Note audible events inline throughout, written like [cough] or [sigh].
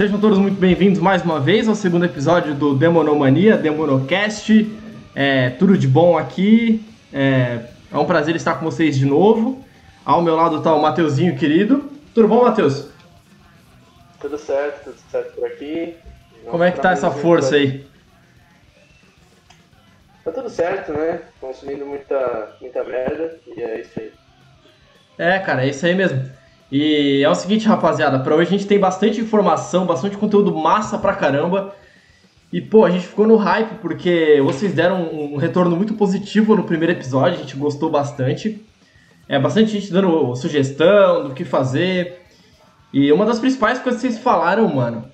Sejam todos muito bem-vindos mais uma vez ao segundo episódio do Demonomania, Demonocast. É, tudo de bom aqui. É, é um prazer estar com vocês de novo. Ao meu lado está o Mateuzinho querido. Tudo bom, Matheus? Tudo certo, tudo certo por aqui. Como é que tá essa força aí? Tá tudo certo, né? Consumindo muita, muita merda e é isso aí. É, cara, é isso aí mesmo. E é o seguinte, rapaziada, para hoje a gente tem bastante informação, bastante conteúdo massa pra caramba. E, pô, a gente ficou no hype porque vocês deram um retorno muito positivo no primeiro episódio, a gente gostou bastante. É, bastante gente dando sugestão do que fazer. E uma das principais coisas que vocês falaram, mano,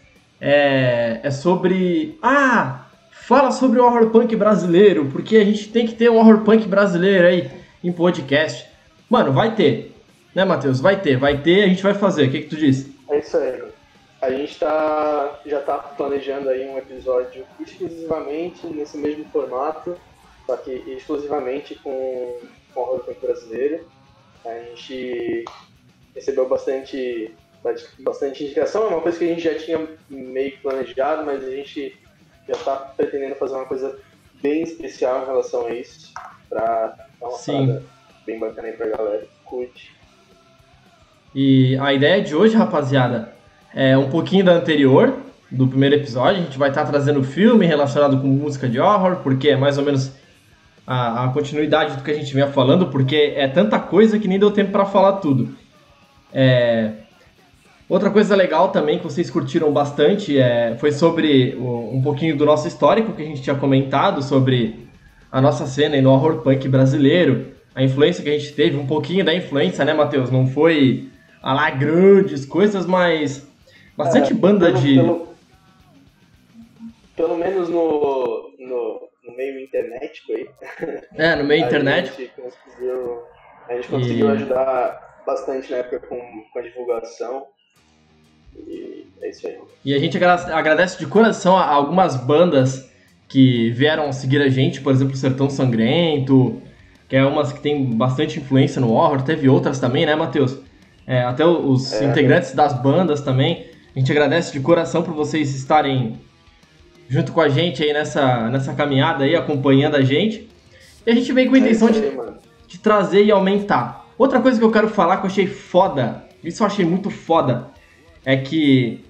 é, é sobre. Ah! Fala sobre o horror punk brasileiro, porque a gente tem que ter um horror punk brasileiro aí em podcast. Mano, vai ter. Né, Matheus? Vai ter, vai ter, a gente vai fazer. O que, que tu disse? É isso aí. A gente tá, já está planejando aí um episódio exclusivamente nesse mesmo formato, só que exclusivamente com, com horror punk brasileiro. A gente recebeu bastante, bastante indicação, é uma coisa que a gente já tinha meio planejado, mas a gente já está pretendendo fazer uma coisa bem especial em relação a isso, para dar uma Sim. bem bacana aí pra galera. Curte. E a ideia de hoje, rapaziada, é um pouquinho da anterior, do primeiro episódio. A gente vai estar trazendo filme relacionado com música de horror, porque é mais ou menos a, a continuidade do que a gente vinha falando, porque é tanta coisa que nem deu tempo para falar tudo. É... Outra coisa legal também que vocês curtiram bastante é, foi sobre um pouquinho do nosso histórico que a gente tinha comentado sobre a nossa cena no horror punk brasileiro, a influência que a gente teve, um pouquinho da influência, né, Matheus? Não foi a lá grandes coisas, mas bastante é, banda pelo, de. Pelo, pelo menos no, no, no, meio internético aí. [laughs] É, no meio internet. A gente conseguiu, a gente conseguiu e... ajudar bastante na época com, com a divulgação. E é isso aí. E a gente agradece de coração a algumas bandas que vieram seguir a gente, por exemplo, Sertão Sangrento, que é umas que tem bastante influência no horror, teve outras também, né, Matheus? É, até os é, integrantes das bandas também. A gente agradece de coração por vocês estarem junto com a gente aí nessa, nessa caminhada aí, acompanhando a gente. E a gente vem com a é intenção de, de trazer e aumentar. Outra coisa que eu quero falar que eu achei foda, isso eu achei muito foda, é que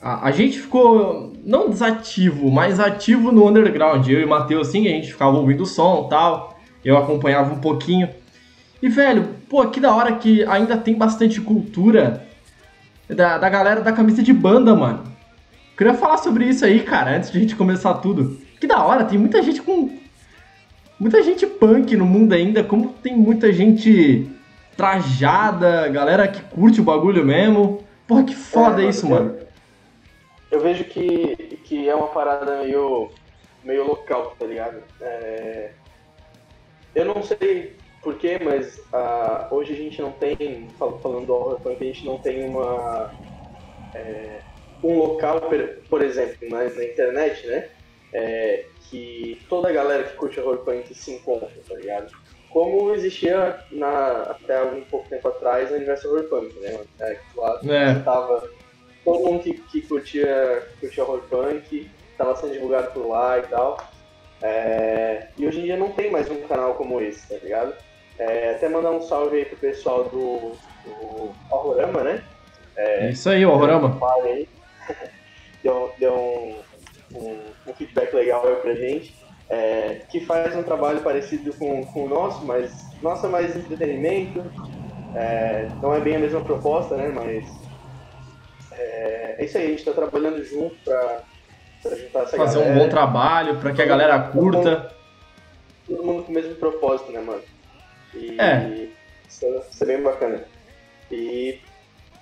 a, a, gente ficou não desativo, mas ativo no underground. Eu e o Matheus, assim, a gente ficava ouvindo o som e tal. Eu acompanhava um pouquinho. E, velho, pô, que da hora que ainda tem bastante cultura da, da galera da camisa de banda, mano. Queria falar sobre isso aí, cara, antes de a gente começar tudo. Que da hora, tem muita gente com. Muita gente punk no mundo ainda, como tem muita gente trajada, galera que curte o bagulho mesmo. Porra, que foda é, isso, mano. Eu vejo que, que é uma parada meio, meio local, tá ligado? É... Eu não sei por quê, mas uh, hoje a gente não tem, falando do horror punk, a gente não tem uma, é, um local, por exemplo, na, na internet, né? É, que toda a galera que curte horror punk se encontra, tá ligado? Como existia na, até algum pouco tempo atrás no universo horror punk, né? É, lá é. tava todo mundo que, que curtia, curtia horror punk, tava sendo divulgado por lá e tal. É, e hoje em dia não tem mais um canal como esse, tá ligado? É, até mandar um salve aí pro pessoal do, do Horrorama, né? É, Isso aí, o Horrorama. [laughs] Deu, deu um, um, um, feedback legal aí pra gente. É, que faz um trabalho parecido com, com o nosso, mas nosso é mais entretenimento. É, não é bem a mesma proposta, né? Mas é, é isso aí, a gente está trabalhando junto para juntar essa Fazer galera. um bom trabalho, para que a galera curta. Todo mundo com o mesmo propósito, né, mano? E é. Isso, é bem bacana. E,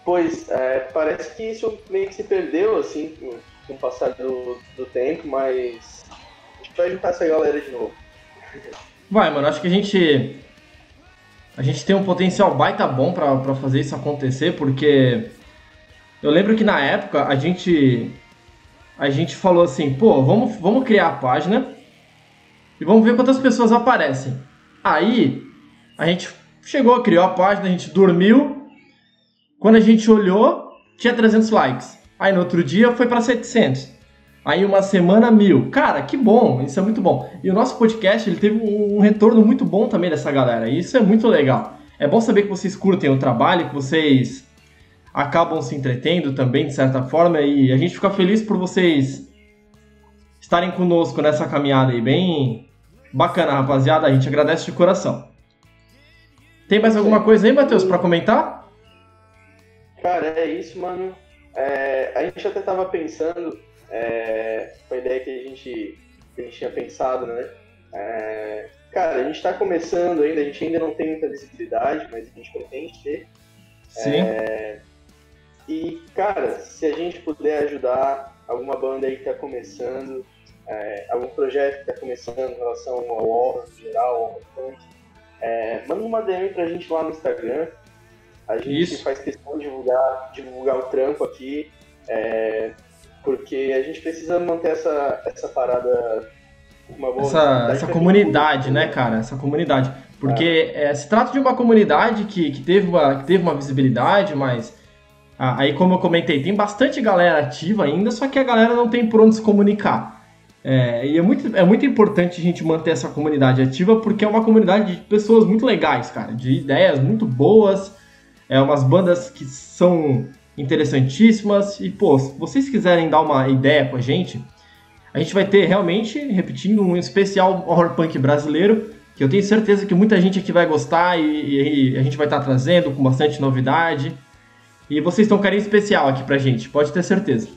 pois, é, parece que isso meio que se perdeu, assim, com, com o passar do, do tempo, mas a gente vai juntar essa galera de novo. Vai, mano, acho que a gente. A gente tem um potencial baita bom para fazer isso acontecer, porque eu lembro que na época a gente a gente falou assim, pô, vamos, vamos criar a página e vamos ver quantas pessoas aparecem. Aí a gente chegou, criou a página, a gente dormiu. Quando a gente olhou, tinha 300 likes. Aí no outro dia foi para 700. Aí uma semana, mil. Cara, que bom, isso é muito bom. E o nosso podcast, ele teve um retorno muito bom também dessa galera. E isso é muito legal. É bom saber que vocês curtem o trabalho, que vocês acabam se entretendo também, de certa forma. E a gente fica feliz por vocês estarem conosco nessa caminhada aí. Bem bacana, rapaziada. A gente agradece de coração. Tem mais alguma coisa aí, Matheus, para comentar? Cara, é isso, mano. É, a gente até tava pensando, é, com a ideia que a gente, que a gente tinha pensado, né? É, cara, a gente está começando ainda, a gente ainda não tem muita visibilidade, mas a gente pretende ter. Sim. É, e, cara, se a gente puder ajudar alguma banda aí que está começando, é, algum projeto que está começando em relação ao horror em geral, ao horror é, manda uma DM pra gente lá no Instagram. A gente Isso. faz questão de divulgar, divulgar o trampo aqui, é, porque a gente precisa manter essa, essa parada uma boa essa, essa comunidade, né, cara? Essa comunidade. Porque é. É, se trata de uma comunidade que, que, teve uma, que teve uma visibilidade, mas ah, aí, como eu comentei, tem bastante galera ativa ainda, só que a galera não tem por onde se comunicar. É, e é muito, é muito importante a gente manter essa comunidade ativa, porque é uma comunidade de pessoas muito legais, cara, de ideias muito boas, é umas bandas que são interessantíssimas. E, pô, se vocês quiserem dar uma ideia com a gente, a gente vai ter realmente, repetindo, um especial horror punk brasileiro, que eu tenho certeza que muita gente aqui vai gostar e, e a gente vai estar trazendo com bastante novidade. E vocês estão um carinho especial aqui pra gente, pode ter certeza.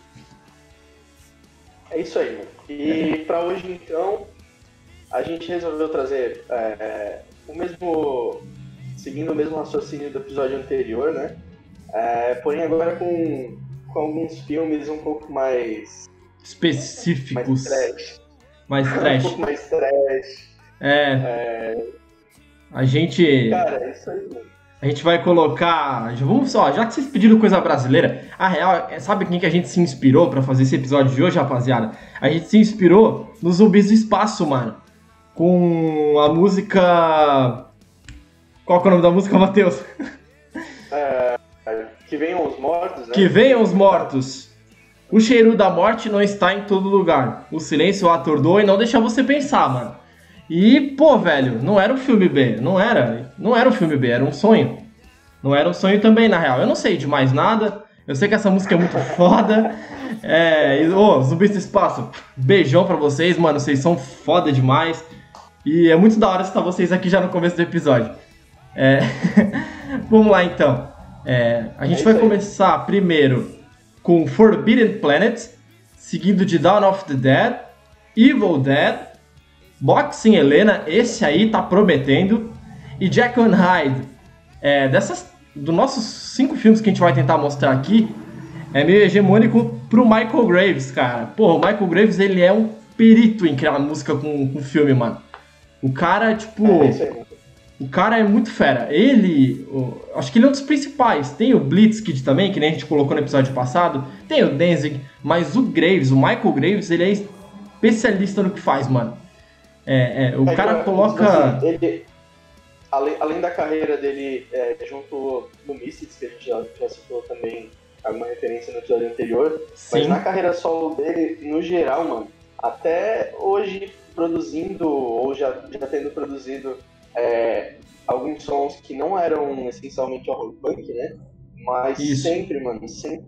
É isso aí, mano. E para hoje, então, a gente resolveu trazer é, o mesmo seguindo o mesmo raciocínio do episódio anterior, né? É, porém agora com, com alguns filmes um pouco mais específicos. Mais trash. Mais [laughs] trash. um pouco mais trash. É. é. A gente. Cara, é isso aí, mano. A gente vai colocar. Vamos só, já que vocês pediram coisa brasileira, a real, é, sabe quem que a gente se inspirou para fazer esse episódio de hoje, rapaziada? A gente se inspirou nos zumbis do espaço, mano. Com a música qual que é o nome da música, Matheus? [laughs] É, que venham os mortos, né? Que venham os mortos. O cheiro da morte não está em todo lugar. O silêncio o atordoa e não deixa você pensar, mano. E, pô, velho, não era um filme B. Não era. Não era um filme B, era um sonho. Não era um sonho também, na real. Eu não sei de mais nada. Eu sei que essa música é muito [laughs] foda. É. Ô, oh, Zumbis do Espaço, beijão pra vocês, mano. Vocês são foda demais. E é muito da hora estar vocês aqui já no começo do episódio. É... [laughs] Vamos lá então. É... A gente é vai começar primeiro com Forbidden Planet, seguido de Dawn of the Dead, Evil Dead, Boxing Helena, esse aí tá prometendo, e Jack and Hyde. É, dessas, dos nossos cinco filmes que a gente vai tentar mostrar aqui, é meio hegemônico pro Michael Graves, cara. Pô, o Michael Graves, ele é um perito em criar música com, com filme, mano. O cara, tipo... É, o cara é muito fera. Ele, o, acho que ele é um dos principais. Tem o Blitzkid também, que nem a gente colocou no episódio passado. Tem o Danzig, mas o Graves, o Michael Graves, ele é especialista no que faz, mano. É, é o é, cara coloca. Assim, ele, além, além, da carreira dele é, junto no Mystics, que a gente já, já citou também alguma referência no episódio anterior, Sim. mas na carreira solo dele, no geral, mano, até hoje produzindo, ou já, já tendo produzido é, alguns sons que não eram essencialmente horror punk, né? Mas Isso. sempre, mano, sempre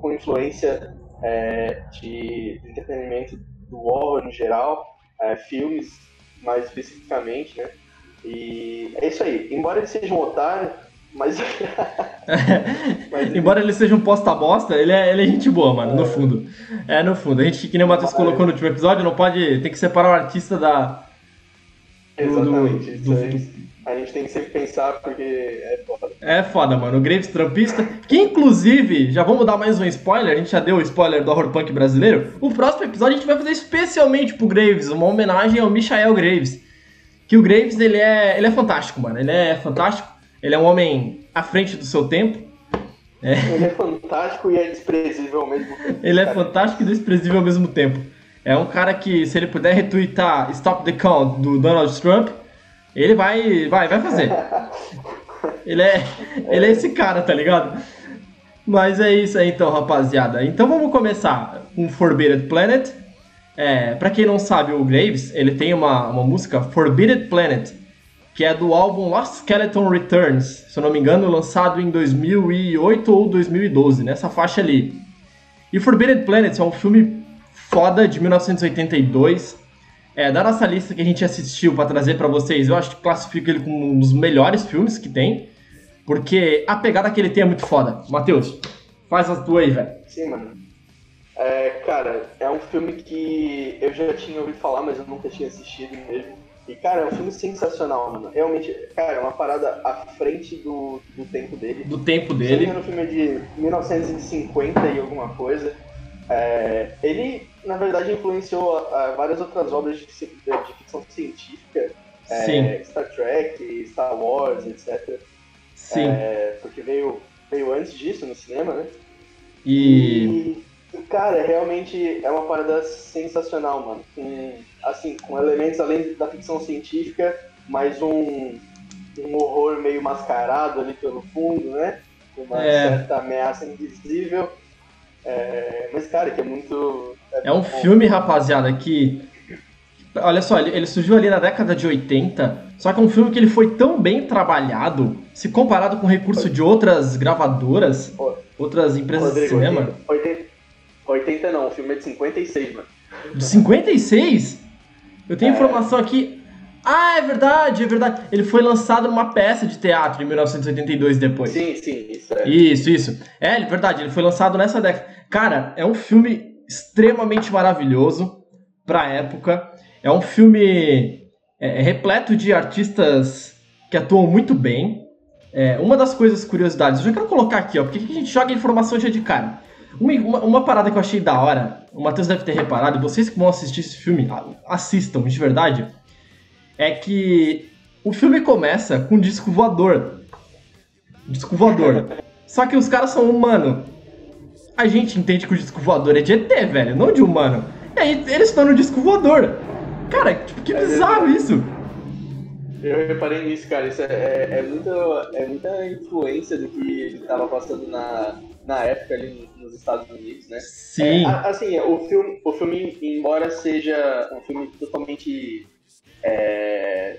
com, influência é, de, de entretenimento do horror no geral, é, filmes mais especificamente, né? E é isso aí. Embora ele seja um otário, mas. [laughs] mas Embora ele seja um posta-bosta, ele é, ele é gente boa, mano, é. no fundo. É, no fundo. A gente, que nem o Matheus colocou no último episódio, não pode. Tem que separar o artista da, Exatamente. Do, do, a gente tem que sempre pensar porque é foda. É foda, mano. O Graves trampista, que inclusive, já vamos dar mais um spoiler, a gente já deu o spoiler do horror punk brasileiro. O próximo episódio a gente vai fazer especialmente pro Graves, uma homenagem ao Michael Graves. Que o Graves, ele é, ele é fantástico, mano. Ele é fantástico. Ele é um homem à frente do seu tempo. É. Ele é fantástico e é desprezível ao mesmo tempo. ele é fantástico e desprezível ao mesmo tempo. É um cara que, se ele puder retweetar Stop the Count do Donald Trump, ele vai, vai, vai fazer. [laughs] ele é, ele é esse cara, tá ligado? Mas é isso aí então, rapaziada. Então vamos começar com Forbidden Planet. É, para quem não sabe, o Graves, ele tem uma, uma música Forbidden Planet, que é do álbum Lost Skeleton Returns, se eu não me engano, lançado em 2008 ou 2012, nessa faixa ali. E Forbidden Planet é um filme foda de 1982. É, da nossa lista que a gente assistiu para trazer para vocês, eu acho que classifico ele como um dos melhores filmes que tem. Porque a pegada que ele tem é muito foda. Matheus, faz as tuas aí, velho. Sim, mano. É, cara, é um filme que eu já tinha ouvido falar, mas eu nunca tinha assistido mesmo. E, cara, é um filme sensacional, mano. Realmente, cara, é uma parada à frente do, do tempo dele. Do tempo dele. O filme é de 1950 e alguma coisa. É, ele, na verdade, influenciou uh, várias outras obras de, de, ficção científica. É, Star Trek, Star Wars, etc. Sim. É, porque veio, veio antes disso no cinema, né? E... e... cara, realmente é uma parada sensacional, mano. Com, assim, com elementos além da ficção científica, mais um, um horror meio mascarado ali pelo fundo, né? Uma é. certa ameaça invisível. É, mas, cara, que é muito. É, é um bom. filme, rapaziada, que. Olha só, ele, ele, surgiu ali na década de 80, só que é um filme que ele foi tão bem trabalhado, se comparado com o recurso de outras gravadoras, outras empresas Rodrigo, de cinema. 80, 80 não, o filme é de 56, mano. De 56? Eu tenho é. informação aqui. Ah, é verdade, é verdade. Ele foi lançado numa peça de teatro em 1982 depois. Sim, sim, isso é. Isso, isso. É, é verdade, ele foi lançado nessa década. Cara, é um filme extremamente maravilhoso pra época. É um filme é, é, repleto de artistas que atuam muito bem. É, uma das coisas, curiosidades, eu já quero colocar aqui, ó, porque a gente joga informação já de cara. Uma, uma, uma, parada que eu achei da hora, o Matheus deve ter reparado, vocês que vão assistir esse filme, assistam de verdade, é que o filme começa com um disco voador. Disco voador. [laughs] Só que os caras são humanos. A gente entende que o disco voador é de ET, velho, não de humano. E aí eles estão no disco voador. Cara, tipo, que bizarro isso! Eu reparei nisso, cara. Isso é, é, é, muita, é muita influência do que ele estava passando na, na época ali nos Estados Unidos, né? Sim. É, assim, o filme, o filme, embora seja um filme totalmente. É...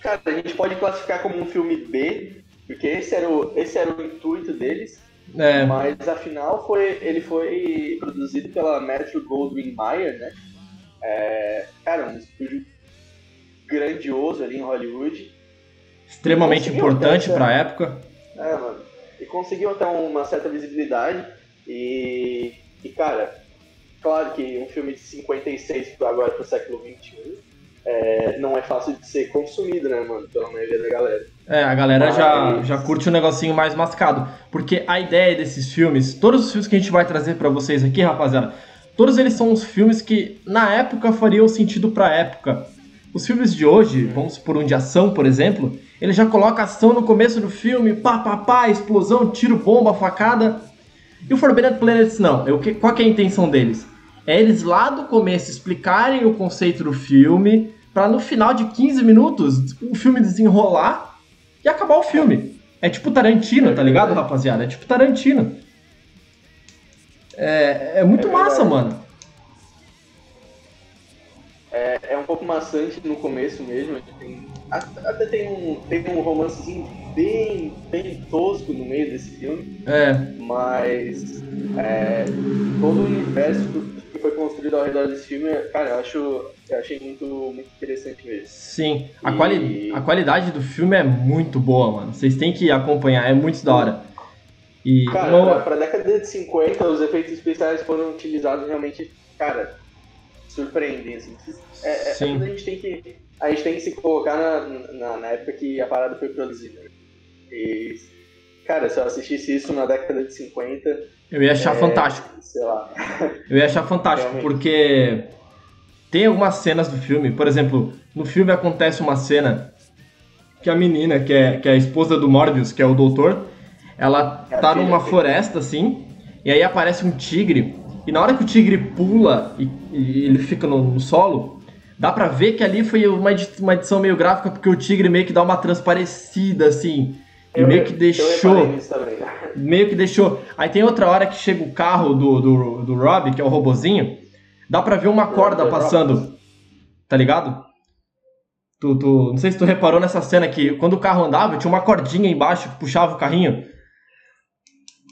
Cara, a gente pode classificar como um filme B, porque esse era o, esse era o intuito deles. É. Mas afinal foi, ele foi produzido pela Metro Goldwyn Mayer, né? É, cara, um estúdio grandioso ali em Hollywood. Extremamente importante para a época. É, mano. E conseguiu até uma certa visibilidade. E, e, cara, claro que um filme de 56 agora pro século 21 é, não é fácil de ser consumido, né, mano? Pela maioria da galera. É, a galera Mas... já, já curte um negocinho mais mascado. Porque a ideia desses filmes, todos os filmes que a gente vai trazer para vocês aqui, rapaziada, Todos eles são os filmes que na época fariam sentido pra época. Os filmes de hoje, vamos por um de ação, por exemplo, ele já coloca ação no começo do filme, pá, pá, pá, explosão, tiro, bomba, facada. E o Forbidden Planets não. Eu, qual que é a intenção deles? É eles lá do começo explicarem o conceito do filme, para no final de 15 minutos o filme desenrolar e acabar o filme. É tipo Tarantino, tá ligado, rapaziada? É tipo Tarantino. É, é muito é massa, mano. É, é um pouco maçante no começo mesmo. Tem, até tem um, tem um romancezinho bem, bem tosco no meio desse filme. É. Mas é, todo o universo que foi construído ao redor desse filme, cara, eu acho. Eu achei muito, muito interessante mesmo. Sim, a, e... quali a qualidade do filme é muito boa, mano. Vocês têm que acompanhar, é muito da hora. E cara, uma... pra, década de 50, os efeitos especiais foram utilizados realmente, cara, surpreendem, assim. É, é, Sim. É a gente tem que. A gente tem que se colocar na, na, na época que a parada foi produzida. E, cara, se eu assistisse isso na década de 50. Eu ia achar é, fantástico. Sei lá. Eu ia achar fantástico, porque tem algumas cenas do filme, por exemplo, no filme acontece uma cena que a menina, que é, que é a esposa do Morbius, que é o doutor, ela tá numa floresta assim, e aí aparece um tigre, e na hora que o tigre pula e, e ele fica no, no, solo, dá pra ver que ali foi uma, uma edição meio gráfica, porque o tigre meio que dá uma transparecida assim. E meio que deixou. [laughs] Meio que deixou. Aí tem outra hora que chega o carro do, do, do Rob, que é o robozinho. Dá pra ver uma corda passando. Tá ligado? Tu, tu, não sei se tu reparou nessa cena que quando o carro andava, tinha uma cordinha embaixo que puxava o carrinho.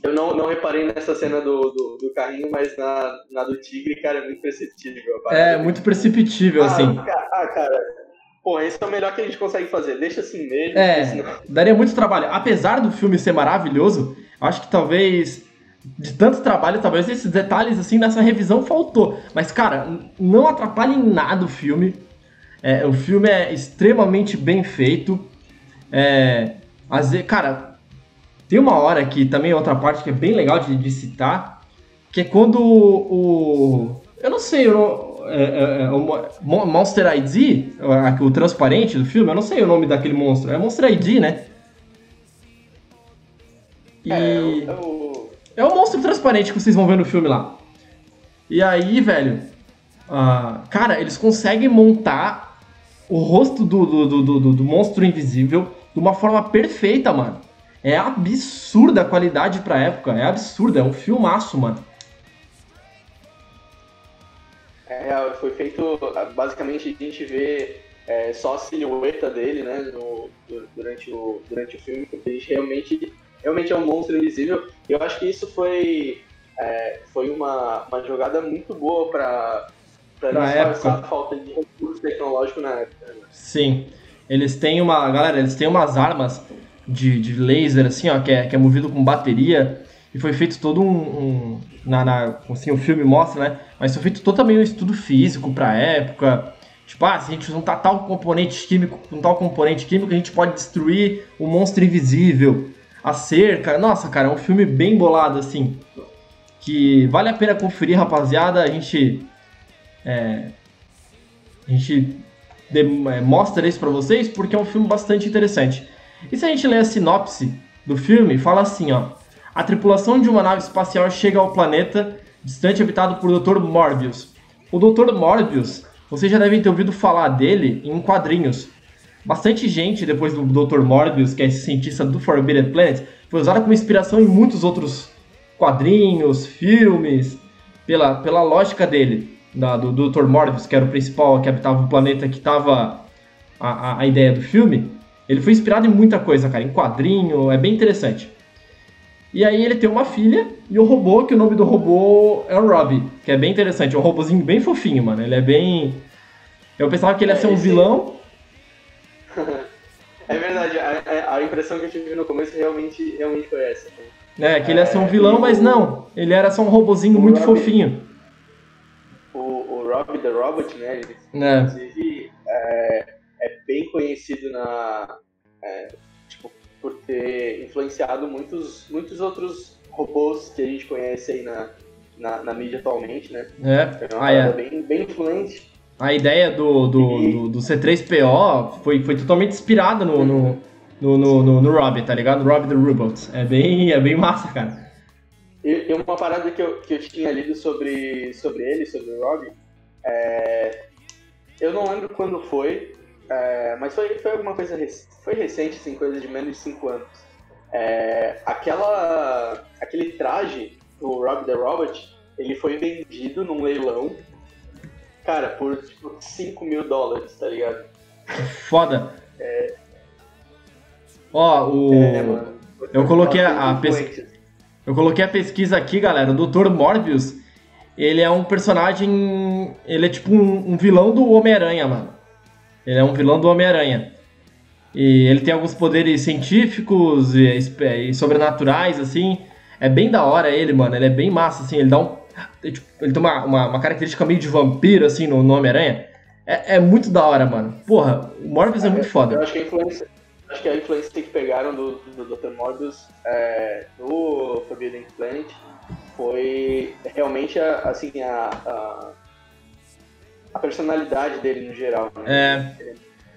Eu não, não reparei nessa cena do, do, do carrinho, mas na, na do tigre, cara, é muito perceptível. É, muito perceptível, ah, assim. Ah, cara, Pô, esse é o melhor que a gente consegue fazer. Deixa assim mesmo. É, senão... daria muito trabalho. Apesar do filme ser maravilhoso, acho que talvez de tanto trabalho, talvez esses detalhes assim nessa revisão faltou. Mas, cara, não atrapalha em nada o filme. É, o filme é extremamente bem feito. É, cara, tem uma hora que também é outra parte que é bem legal de, de citar, que é quando o, o eu não sei, eu não, é, é, é, o Monster ID, o transparente do filme, eu não sei o nome daquele monstro. É Monster ID, né? E... É, o... é o monstro transparente que vocês vão ver no filme lá. E aí, velho, uh, cara, eles conseguem montar o rosto do, do, do, do, do monstro invisível de uma forma perfeita, mano. É absurda a qualidade pra época, é absurda, é um filmaço, mano. É, foi feito, basicamente a gente vê é, só a silhueta dele, né, no, durante, o, durante o filme, porque a gente realmente, realmente é um monstro invisível. E eu acho que isso foi, é, foi uma, uma jogada muito boa para disfarçar a falta de recurso tecnológico na época. Né? Sim. Eles têm uma. Galera, eles têm umas armas de, de laser, assim, ó, que é, que é movido com bateria. E foi feito todo um. um na, na, assim, o filme mostra, né? Mas foi feito todo também um estudo físico pra época. Tipo, ah, se a gente juntar tal componente químico com tal componente químico, a gente pode destruir o monstro invisível. A cerca. Nossa, cara, é um filme bem bolado, assim. Que vale a pena conferir, rapaziada. A gente. É, a gente é, mostra isso pra vocês porque é um filme bastante interessante. E se a gente ler a sinopse do filme, fala assim, ó. A tripulação de uma nave espacial chega ao planeta distante habitado por Dr. Morbius. O Dr. Morbius, vocês já devem ter ouvido falar dele em quadrinhos. Bastante gente, depois do Dr. Morbius, que é esse cientista do Forbidden Planet, foi usado como inspiração em muitos outros quadrinhos, filmes, pela, pela lógica dele, da, do, do Dr. Morbius, que era o principal que habitava o planeta que estava a, a, a ideia do filme. Ele foi inspirado em muita coisa, cara, em quadrinho, é bem interessante. E aí ele tem uma filha e o robô, que o nome do robô é o Robbie, que é bem interessante. É um robôzinho bem fofinho, mano. Ele é bem. Eu pensava que ele ia ser um vilão. [laughs] É verdade, a, a, impressão que eu tive no começo realmente, realmente foi essa. É, que ele ia ser um vilão, mas não. Ele era só um robozinho muito Robbie, fofinho. O, o Robbie the Robot, né? Ele, é. Inclusive, é, é bem conhecido na. É, por ter influenciado muitos, muitos outros robôs que a gente conhece aí na, na, na mídia atualmente, né? É, é uma ah, é. Bem, bem influente. A ideia do, do, e... do, do, C3PO foi, foi totalmente inspirada no, no, no, no, no, no Robbie, tá ligado? Robbie the Robot. É bem, é bem massa, cara. E, e, uma parada que eu, que eu tinha lido sobre, sobre ele, sobre o Robbie, é... eu não lembro quando foi, é, mas foi, foi alguma coisa foi recente, assim, coisa de menos de 5 anos. É, aquela, aquele traje do Rob the Robot, ele foi vendido num leilão, cara, por tipo 5 mil dólares, tá ligado? Foda. É... Ó, o. É, mano, eu coloquei a, a pesquisa. Eu coloquei a pesquisa aqui, galera. O Dr. Morbius, ele é um personagem. Ele é tipo um, um vilão do Homem-Aranha, mano. Ele é um vilão do Homem-Aranha. E ele tem alguns poderes científicos e, e, sobrenaturais, assim. É bem da hora ele, mano. Ele é bem massa, assim. Ele dá um. Tipo, ele tem uma, uma, uma característica meio de vampiro, assim, no, no Homem-Aranha. É, é, muito da hora, mano. Porra, o Morbius é, é muito foda. Eu acho que a influência, acho que a influência que pegaram do, do Dr. Morbius é, no Forbidden Planet foi realmente, a, assim, a, a a personalidade dele no geral. Né?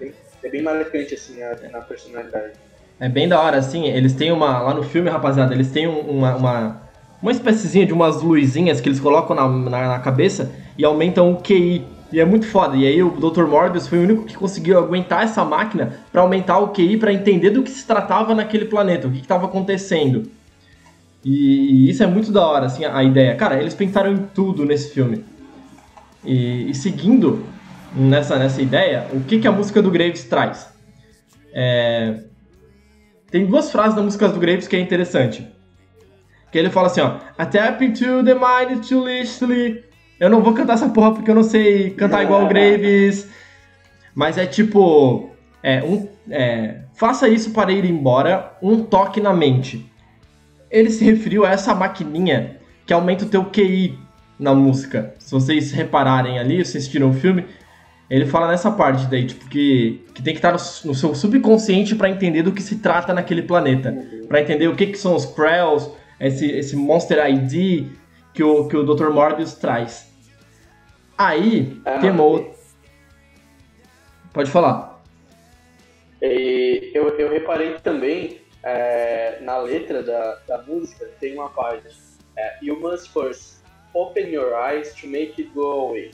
É. É, bem marcante, assim, a, na personalidade. É bem da hora, assim, eles têm uma. Lá no filme, rapaziada, eles têm uma. uma, uma espéciezinha de umas luzinhas que eles colocam na, na, na, cabeça e aumentam o QI E é muito foda. E aí o Dr. Morbius foi o único que conseguiu aguentar essa máquina para aumentar o QI, para entender do que se tratava naquele planeta, o que estava acontecendo. E, e, isso é muito da hora, assim, a, a, ideia. Cara, eles pensaram em tudo nesse filme. E, e seguindo nessa, nessa ideia, o que, que a música do Graves traz? É... Tem duas frases da música do Graves que é interessante. Que ele fala assim, ó. A tapping to the mind to listly. Eu não vou cantar essa porra porque eu não sei cantar igual o Graves. Mas é tipo. É, um, é, faça isso para ir embora, um toque na mente. Ele se referiu a essa maquininha que aumenta o teu QI na música. Se vocês repararem ali, vocês tiram o filme, ele fala nessa parte daí, tipo, que, que tem que estar no, no seu subconsciente para entender do que se trata naquele planeta. para entender o que, que são os Krells, esse, esse Monster ID que o, que o Dr. Morbius traz. Aí, ah, tem uma Pode falar. Eu, eu reparei também é, na letra da, da música, tem uma parte. É, must first open your eyes to make it go away.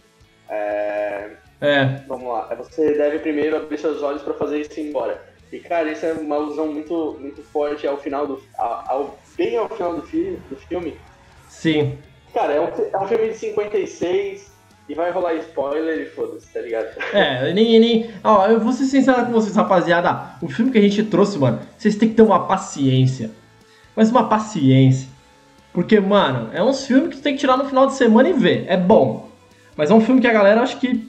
É, é. Vamos lá. Você deve primeiro abrir seus olhos para fazer isso embora. E, cara, isso é uma alusão muito, muito forte ao final do. Ao, bem ao final do, fi, do filme. Sim. Cara, é um, é um filme de 56 e vai rolar spoiler e foda-se, tá ligado? É, nem, nem. Ó, eu vou ser sincero com vocês, rapaziada. O filme que a gente trouxe, mano, vocês têm que ter uma paciência. Mas uma paciência. Porque, mano, é um filme que tu tem que tirar no final de semana e ver. É bom. Mas é um filme que a galera acho que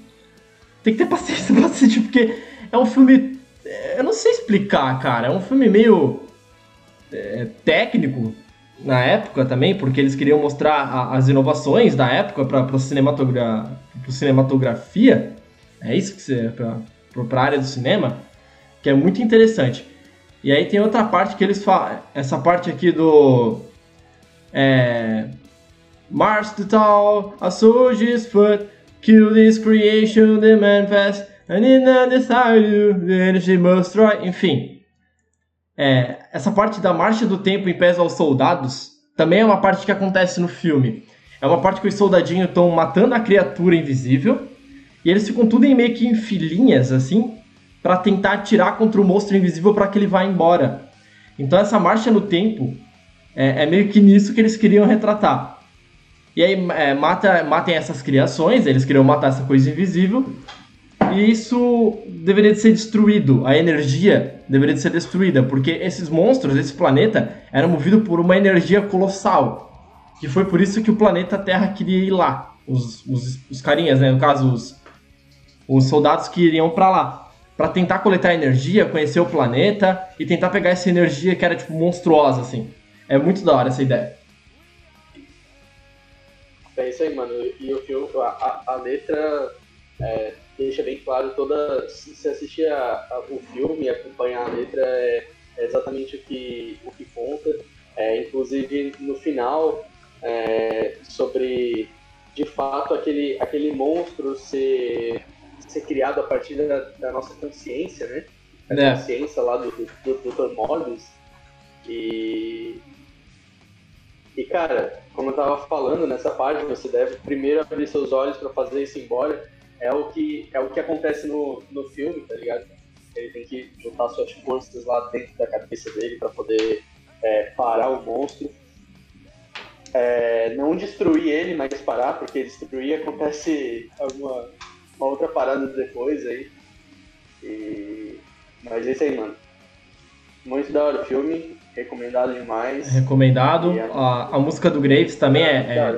tem que ter [laughs] paciência pra assistir, porque é um filme é, eu não sei explicar, cara. É um filme meio é, técnico na época também, porque eles queriam mostrar a, as inovações da época para cinematogra cinematografia. É isso que você. para a área do cinema, que é muito interessante. E aí tem outra parte que eles falam. Essa parte aqui do. É. Mars to Tall, a soldier's foot, kill this creation, the manifest. Enfim. É, essa parte da marcha do tempo em pés aos soldados também é uma parte que acontece no filme. É uma parte que os soldadinhos estão matando a criatura invisível e eles ficam tudo em meio que em filinhas, assim, para tentar atirar contra o monstro invisível para que ele vá embora. Então essa marcha no tempo é, é, meio que nisso que eles queriam retratar. E aí é, mata, matem essas criações, eles queriam matar essa coisa invisível, e isso deveria de ser destruído, a energia deveria de ser destruída, porque esses monstros, esse planeta, era movido por uma energia colossal. Que foi por isso que o planeta Terra queria ir lá. Os, os, os carinhas, né? No caso, os, os soldados que iriam para lá. para tentar coletar energia, conhecer o planeta e tentar pegar essa energia que era, tipo, monstruosa, assim. É muito da hora essa ideia. É isso aí, mano. E o filme, a, a, letra é, deixa bem claro toda. Se assistir a, a, o filme e acompanhar a letra é, é, exatamente o que, o que conta. É, inclusive no final, é, sobre de fato aquele, aquele monstro ser, ser criado a partir da, da nossa consciência, né? A é. consciência lá do, do, do Dr. Morbius. E, e cara, como eu tava falando nessa parte, você deve primeiro abrir seus olhos para fazer isso embora é o que, é o que acontece no, no filme, tá ligado? Ele tem que juntar suas forças lá dentro da cabeça dele para poder é, parar o monstro. É, não destruir ele, mas parar, porque destruir acontece alguma uma outra parada depois aí. E... Mas é isso aí, mano. Muito da hora o filme, recomendado demais. Recomendado. A, a música do Graves também é,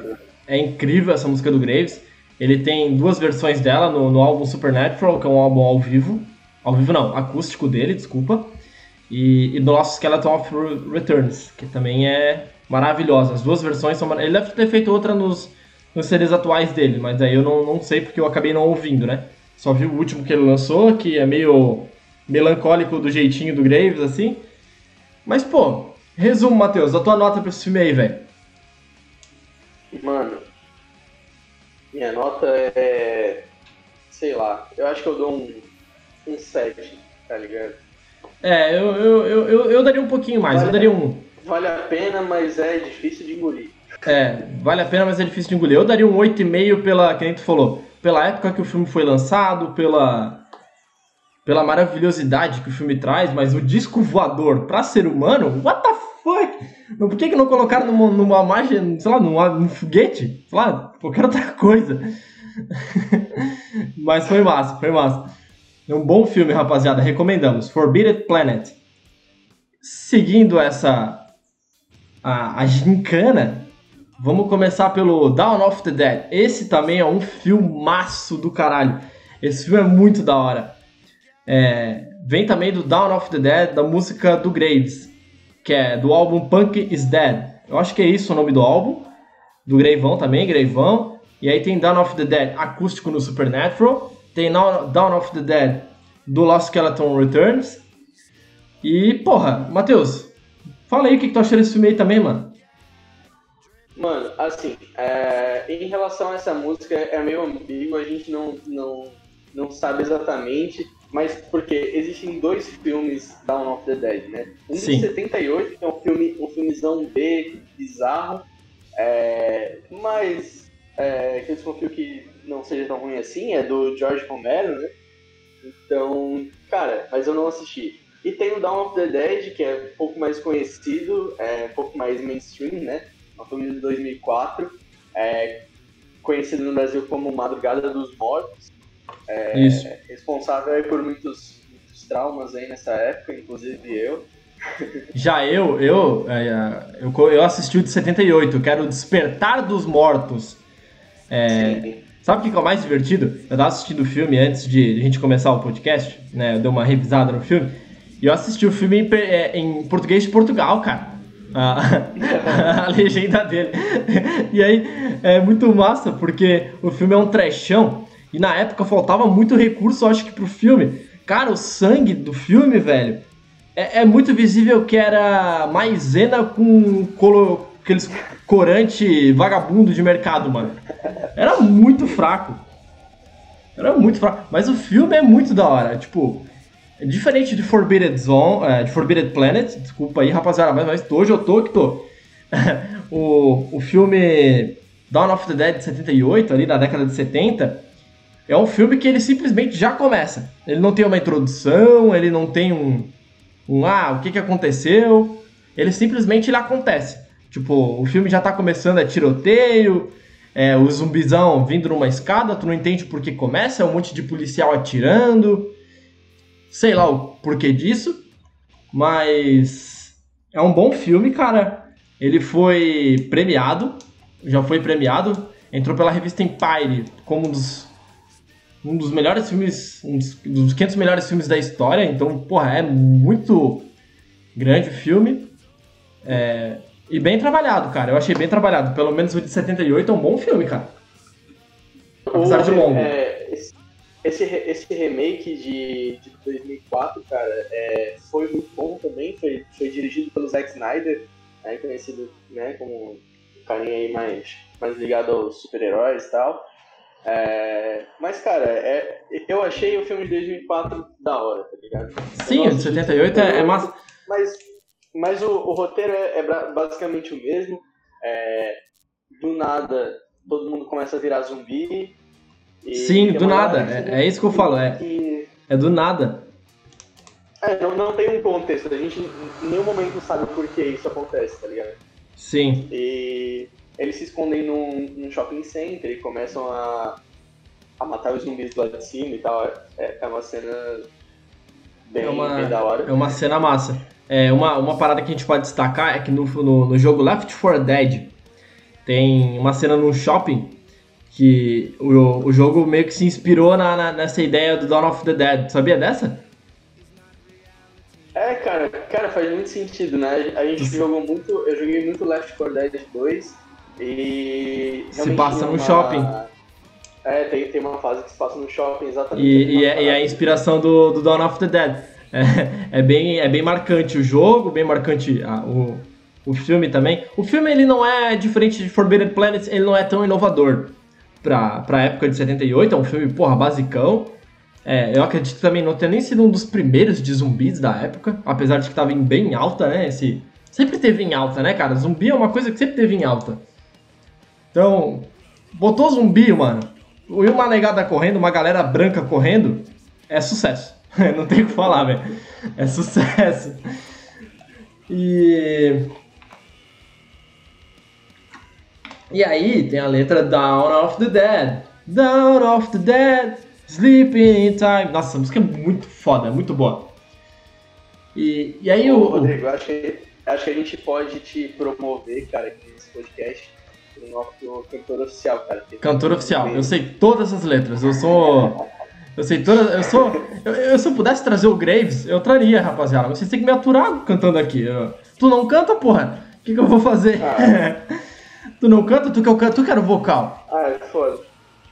é, é incrível, essa música do Graves. Ele tem duas versões dela no, no álbum Supernatural, que é um álbum ao vivo. Ao vivo não, acústico dele, desculpa. E, e do nosso Skeleton of Returns, que também é maravilhosa. As duas versões são Ele deve ter feito outra nos, nos CDs atuais dele, mas aí eu não, não sei porque eu acabei não ouvindo, né? Só vi o último que ele lançou, que é meio melancólico do jeitinho do Graves, assim. Mas, pô, resumo, Matheus, a tua nota pra esse filme aí, velho. Mano, minha nota é. Sei lá, eu acho que eu dou um, um 7, tá ligado? É, eu, eu, eu, eu, eu daria um pouquinho mais, vale, eu daria um. Vale a pena, mas é difícil de engolir. É, vale a pena, mas é difícil de engolir. Eu daria um 8,5 pela, que nem tu falou, pela época que o filme foi lançado, pela pela maravilhosidade que o filme traz, mas o disco voador para ser humano, what the fuck? Por que, que não colocaram numa, numa margem, sei lá, num, foguete? Sei lá, qualquer outra coisa. [laughs] mas foi massa, foi massa. É um bom filme, rapaziada, recomendamos. Forbidden Planet. Seguindo essa a, a gincana, vamos começar pelo Dawn of the Dead. Esse também é um filmaço do caralho. Esse filme é muito da hora. É, vem também do Dawn of the Dead, da música do Graves, que é do álbum Punk is Dead. Eu acho que é isso o nome do álbum. Do Greivão também, Greivão. E aí tem Dawn of the Dead acústico no Supernatural. Tem Dawn of the Dead do Lost Skeleton Returns. E, porra, Matheus, fala aí o que, que tu achou desse filme aí também, mano. Mano, assim, é, em relação a essa música, é meio ambíguo, a gente não, não, não sabe exatamente, mas porque existem dois filmes Dawn of the Dead, né? Um Sim. de 78, que é um filme, um filmezão B, bizarro, é, mas é, que eu desconfio que não seja tão ruim assim, é do George Romero, né? Então, cara, mas eu não assisti. E tem o Dawn of the Dead, que é um pouco mais conhecido, é um pouco mais mainstream, né? É um filme de 2004, é, conhecido no Brasil como Madrugada dos Mortos. É, Isso. Responsável por muitos, muitos traumas aí nessa época, inclusive eu. Já eu, eu, é, eu, eu assisti o de 78, que era o Despertar dos Mortos. É. Sabe o que é o mais divertido? Eu tava assistindo o filme antes de a gente começar o podcast, né? Eu dei uma revisada no filme. E eu assisti o filme em, é, em português de Portugal, cara. A, [laughs] a, legenda dele. E aí é muito massa, porque o filme é um trechão e na época faltava muito recurso, acho que pro filme. Cara, o sangue do filme, velho, é, é muito visível que era maisena com colo, aqueles corante vagabundo de mercado, mano. Era muito fraco. Era muito fraco. Mas o filme é muito da hora. Tipo, é diferente de Forbidden Zone, é, de Forbidden Planet. Desculpa aí, rapaziada, mas, mas hoje eu tô que tô. [laughs] o, o filme Dawn of the Dead de 78, ali na década de 70, é um filme que ele simplesmente já começa. Ele não tem uma introdução, ele não tem um, um ah, o que, que aconteceu. Ele simplesmente ele acontece. Tipo, o filme já tá começando, é tiroteio, é, o zumbizão vindo numa escada, tu não entende por que começa, é um monte de policial atirando. Sei lá o porquê disso, mas é um bom filme, cara. Ele foi premiado, já foi premiado, entrou pela revista Empire como um dos um dos melhores filmes, um dos, dos 500 melhores filmes da história. Então, porra, é muito grande o filme. É, e bem trabalhado, cara. Eu achei bem trabalhado. Pelo menos o de 78 é um bom filme, cara. Apesar de longo. É, esse, esse remake de, de 2004, cara, é, foi muito bom também. Foi, foi dirigido pelo Zack Snyder, né, conhecido né, como um carinha aí mais, mais ligado aos super-heróis e tal. É, mas, cara, é, eu achei o filme de 2004 da hora, tá ligado? Sim, o de 78 é, é massa. Mas, mas o, o roteiro é, é, basicamente o mesmo. É, do nada, todo mundo começa a virar zumbi. Sim, do nada. É, é, isso que eu falo. É, que... é do nada. É, não, não tem um contexto. A gente em nenhum momento sabe por que isso acontece, tá ligado? Sim. E eles se escondem num, num shopping center e começam a, a matar os zumbis lá de cima e tal. É, é uma cena bem, é uma, bem da hora. É uma cena massa. É, uma, uma parada que a gente pode destacar é que no, no, no jogo Left 4 Dead tem uma cena num shopping que o, o jogo meio que se inspirou na, na, nessa ideia do Dawn of the Dead. Sabia dessa? É, cara, cara, faz muito sentido, né? A gente jogou muito, eu joguei muito Left 4 Dead 2 e se passa no uma... shopping. É, tem, tem uma fase que se passa no shopping, exatamente. E, e, é, e é a inspiração do, do Dawn of the Dead. É, é, bem, é bem marcante o jogo, bem marcante a, o, o filme também. O filme ele não é diferente de Forbidden Planet, ele não é tão inovador pra, pra época de 78, é um filme, porra, basicão. É, eu acredito também não ter nem sido um dos primeiros de zumbis da época, apesar de que tava em bem alta, né? Esse, sempre teve em alta, né, cara? Zumbi é uma coisa que sempre teve em alta. Então, botou zumbi, mano. uma negada correndo, uma galera branca correndo, é sucesso. [laughs] Não tem o que falar, velho. É sucesso. E. E aí tem a letra Down of the Dead. Down of the Dead. Sleeping in Time. Nossa, a música é muito foda, é muito boa. E, e aí Ô, o. Rodrigo, acho que, acho que a gente pode te promover, cara, aqui nesse podcast, nosso cantor oficial, cara. Cantor oficial, eu sei todas as letras, eu sou. Eu sei todas. Eu sou. Eu, eu, se eu pudesse trazer o Graves, eu traria, rapaziada. Vocês têm que me aturar cantando aqui. Eu- tu não canta, porra? O que, que eu vou fazer? [laughs] tu não canta? Tu que eu canto, tu que era o vocal. Ah, é foda.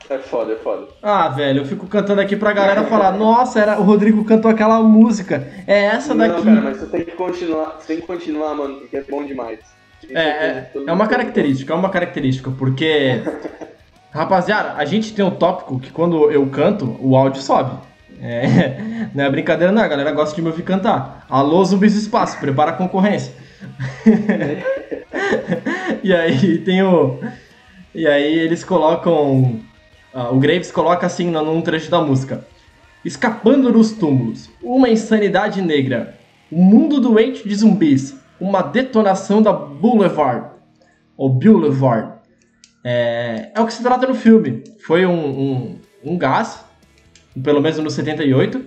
É foda, é foda. Ah, velho, eu fico cantando aqui pra galera falar, nossa, era, o Rodrigo cantou aquela música. É essa Não, daqui. cara, mas tu tem que continuar, tu tem que continuar, mano, porque é bom demais. É, é, é uma característica, é uma característica, porque. [laughs] Rapaziada, a gente tem um tópico que quando eu canto, o áudio sobe. É, [laughs] não é brincadeira, não, a galera gosta de me ouvir cantar. Alô, zumbis do espaço, prepara a concorrência. [laughs] e aí tem o. E aí eles colocam. ah, o Graves coloca assim no- num trecho da música. Escapando dos túmulos, uma insanidade negra, um mundo doente de zumbis, uma detonação da Boulevard, ou Boulevard. É, é o que se trata no filme. Foi um, um, um gás, pelo menos no 78,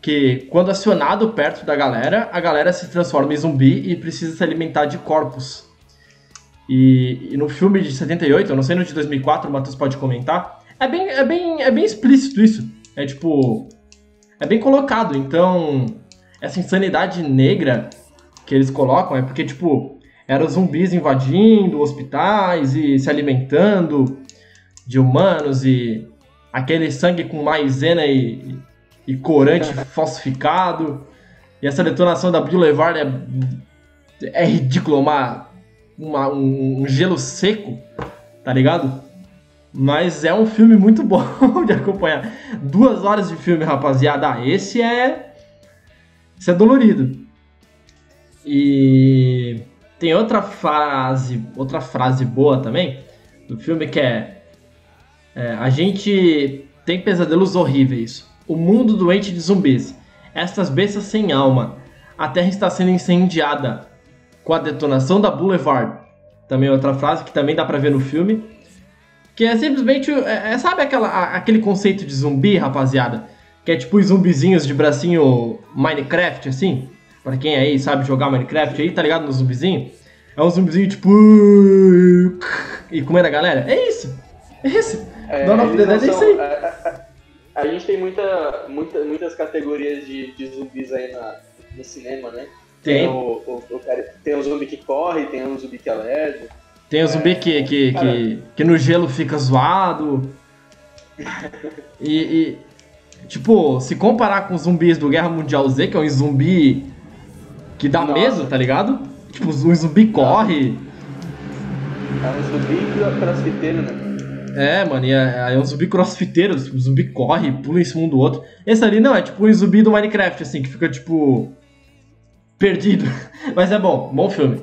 que quando acionado perto da galera, a galera se transforma em zumbi e precisa se alimentar de corpos. E, e no filme de 78, eu não sei no de 2004, o Matheus pode comentar, é bem, é, bem, é bem explícito isso. É tipo. É bem colocado. Então, essa insanidade negra que eles colocam é porque, tipo, eram zumbis invadindo hospitais e se alimentando de humanos e aquele sangue com maisena e, e corante [laughs] falsificado. E essa detonação da Boulevard é, é ridículo, uma, uma- um, um gelo seco, tá ligado? Mas é um filme muito [laughs] bom de acompanhar. Duas horas de filme, rapaziada. Ah, esse é. Esse é dolorido. E tem outra frase, outra frase boa também do filme que é, é, a gente tem pesadelos horríveis. O mundo doente de zumbis. Estas bestas sem alma. A Terra está sendo incendiada com a detonação da Boulevard. Também outra frase que também dá pra ver no filme. Que é simplesmente. É, é- sabe aquela, a- aquele conceito de zumbi, rapaziada? Que é tipo os zumbizinhos de bracinho Minecraft, assim? Pra quem aí sabe jogar Minecraft aí, tá ligado no zumbizinho? É um zumbizinho tipo. E comendo a galera? É isso! É isso! É, Dawn of the Dead é isso aí. a, [laughs] a- a- gente tem muita, muita, muitas categorias de, de zumbis aí na, no cinema, né? Tem. o, o, o cara, tem o zumbi que corre, tem o zumbi que é lerdo. Tem o zumbi que, que, que, que no gelo fica zoado. [laughs] E, e, tipo, se comparar com os zumbis do Guerra Mundial Z, que é um zumbi que dá Nossa. medo, tá ligado? Tipo, um zumbi corre. É um zumbi crossfiteiro, né? É, mano, e é, é um zumbi crossfiteiro, tipo, o zumbi corre, pula em cima um do outro. Esse ali não, é tipo um zumbi do Minecraft, assim, que fica, tipo, perdido. [laughs] Mas é bom, bom filme.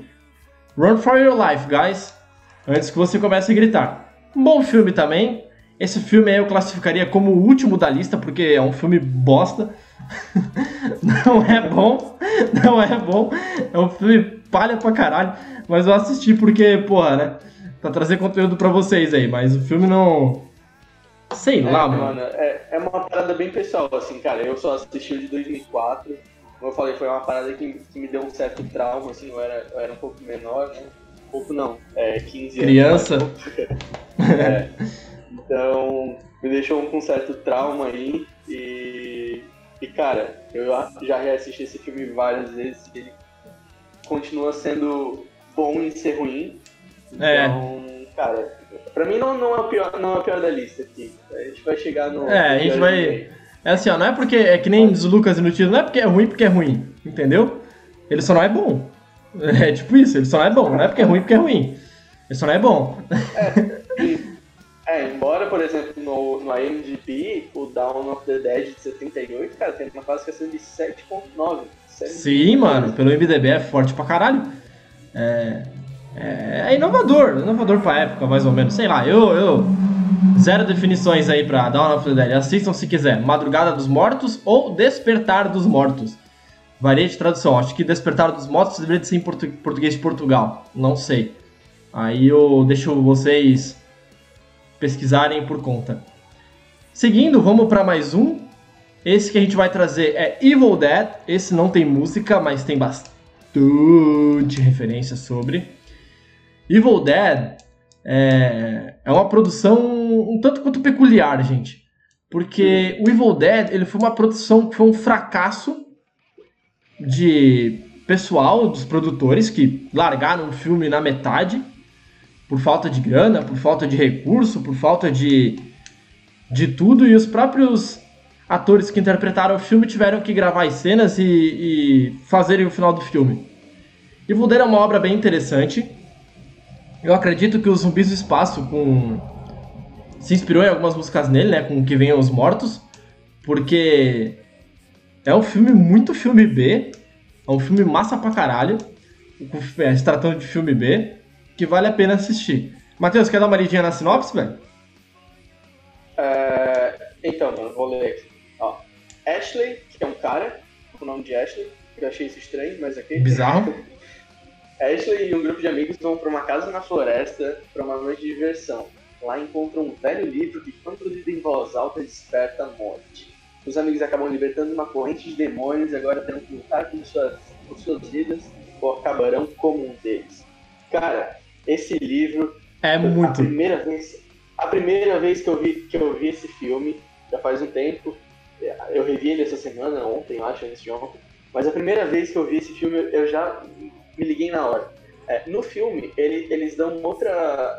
Run for your life, guys. Antes que você comece a gritar. Bom filme também. Esse filme aí eu classificaria como o último da lista, porque é um filme bosta. [laughs] não é bom, não é bom. É um filme palha pra caralho. Mas eu assisti porque, porra, né? Pra trazer conteúdo pra vocês aí. Mas o filme não. Sei lá, é, mano. é, é uma parada bem pessoal, assim, cara. Eu só assisti o de 2004. Como eu falei, foi uma parada que, que me deu um certo trauma, assim. Eu era, eu era um pouco menor, né? Um pouco não, é 15 Criança. anos. [laughs] É. [laughs] Então, me deixou com um certo trauma aí. E, e cara, eu já reassisti esse filme várias vezes. e Ele continua sendo bom em ser ruim. É. Então, cara, pra mim não, não, é o pior, não é o pior da lista aqui. A gente vai chegar no. É, a gente vai-. É assim, ó, não é porque é que nem o Lucas no título, não é porque é ruim porque é ruim, entendeu? Ele só não é bom. [laughs] É tipo isso, ele só não é bom, não é porque é ruim porque é ruim. Ele só não é bom. É, embora, por exemplo, no, no IMDb, o Dawn of the Dead de 78, cara, tem uma classificação de 7.9. Sim, mano, pelo MDB é forte pra caralho. É, é, é inovador, inovador pra época, mais ou menos. Sei lá, eu, eu, Zero definições aí pra Dawn of the Dead. Assistam se quiser. Madrugada dos Mortos ou Despertar dos Mortos. Varia de tradução. Acho que Despertar dos Mortos deveria ser em portu português de Portugal. Não sei. Aí eu deixo vocês pesquisarem por conta. Seguindo, vamos para mais um. Esse que a gente vai trazer é Evil Dead. Esse não tem música, mas tem bastante referência sobre. Evil Dead é, é uma produção um tanto quanto peculiar, gente. Porque o Evil Dead ele foi uma produção que foi um fracasso de pessoal, dos produtores que largaram o filme na metade por falta de grana, por falta de recurso, por falta de, de tudo, e os próprios atores que interpretaram o filme tiveram que gravar as cenas e, e fazerem o final do filme. Evil Dead é uma obra bem interessante. Eu acredito que os Zumbis do Espaço com... se inspirou em algumas músicas nele, né? Com Que Venham os Mortos. Porque é um filme muito filme B. É um filme massa pra caralho. É, se tratando de filme B. Que vale a pena assistir. Matheus, quer dar uma lidinha na sinopse, velho? É... Então, mano, vou ler aqui. Ó, Ashley, que é um cara, com o nome de Ashley. Eu achei isso estranho, mas aqui. Bizarro. [laughs] Ashley e um grupo de amigos vão para uma casa na floresta para uma noite de diversão. Lá encontram um velho livro que, quando lido em voz alta, desperta a morte. Os amigos acabam libertando uma corrente de demônios e agora tendo que lutar por suas, por suas vidas ou acabarão como um deles. Cara, esse livro. É muito. A primeira vez, a primeira vez que eu vi, que eu vi esse filme, já faz um tempo, eu revi ele essa semana, ontem, eu acho, antes de ontem. Mas a primeira vez que eu vi esse filme, eu já me liguei na hora. É, no filme, ele, eles dão outra,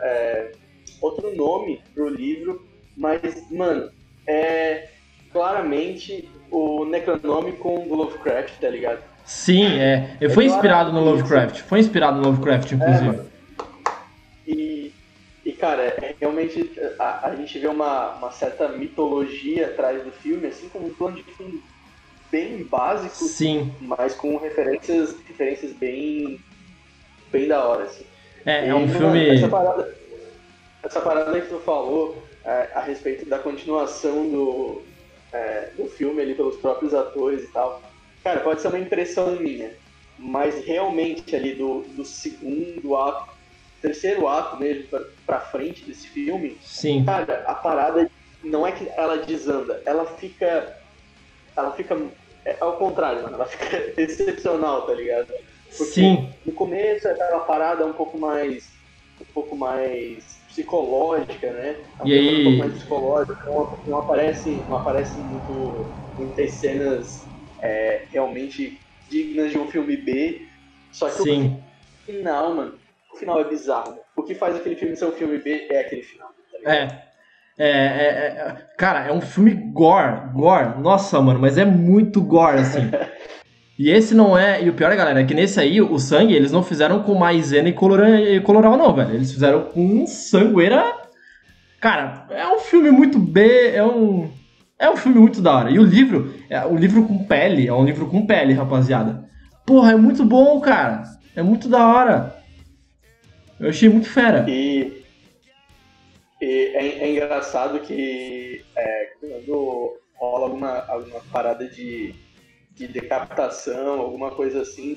é, outro nome pro livro, mas, mano, é claramente o Necronomicon do Lovecraft, tá ligado? Sim, é. é foi inspirado no Lovecraft. Foi inspirado no Lovecraft, inclusive. É, e, e, cara, é, realmente a, a, gente vê uma, uma certa mitologia atrás do filme, assim como um plano de fundo bem básico, Sim. mas com referências, referências bem, bem da hora. Assim. É, é um filme. Essa parada, essa parada que tu falou é, a respeito da continuação do, é, do filme ali pelos próprios atores e tal. Cara, pode ser uma impressão minha, mas realmente ali do, do segundo ato, terceiro ato mesmo pra, pra frente desse filme, Sim. cara, a parada não é que ela desanda, ela fica. Ela fica é ao contrário, mano. Ela fica [laughs] excepcional, tá ligado? Porque Sim. No começo é aquela parada um pouco mais. um pouco mais psicológica, né? É e aí... Um pouco mais psicológica, não, não, aparece, não aparece muito, muitas cenas é, realmente dignas de um filme B. Só que Sim. o final, mano, o final é bizarro. O que faz aquele filme ser um filme B é aquele final. Tá é. É, é, é, cara, é um filme gore, gore. Nossa, mano, mas é muito gore, assim. [laughs] e esse não é. E o pior, galera, é que nesse aí, o sangue, eles não fizeram com maisena e, e coloral, não, velho. Eles fizeram com sangueira. Cara, é um filme muito B, é um. É um filme muito da hora. E o livro, é, o livro com pele, é um livro com pele, rapaziada. Porra, é muito bom, cara. É muito da hora. Eu achei muito fera. E e é, é engraçado que é, quando rola alguma, alguma parada de, de decapitação, alguma coisa assim,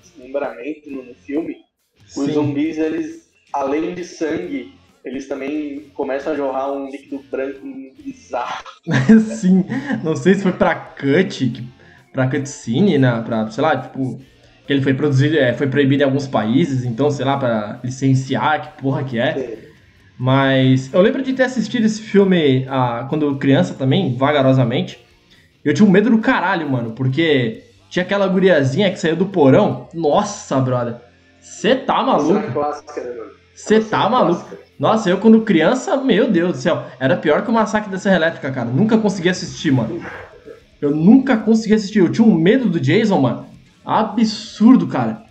desmembramento no, no filme, Sim. os zumbis, eles, além de sangue, eles também começam a jorrar um líquido branco bizarro. [laughs] Sim, não sei se foi pra cut, pra cutscene, né, pra, sei lá, tipo, que ele foi produzido, é, foi proibido em alguns países, então, sei lá, pra licenciar, que porra que é. Sim. Mas eu lembro de ter assistido esse filme ah, quando criança também, vagarosamente. Eu tinha um medo do caralho, mano, porque tinha aquela guriazinha que saiu do porão. Nossa, brother. Você tá maluco? Você né, tá maluco? Nossa, eu quando criança, meu Deus do céu, era pior que o Massacre da Serra Elétrica, cara. Nunca consegui assistir, mano. Eu nunca consegui assistir. Eu tinha um medo do Jason, mano. Absurdo, cara.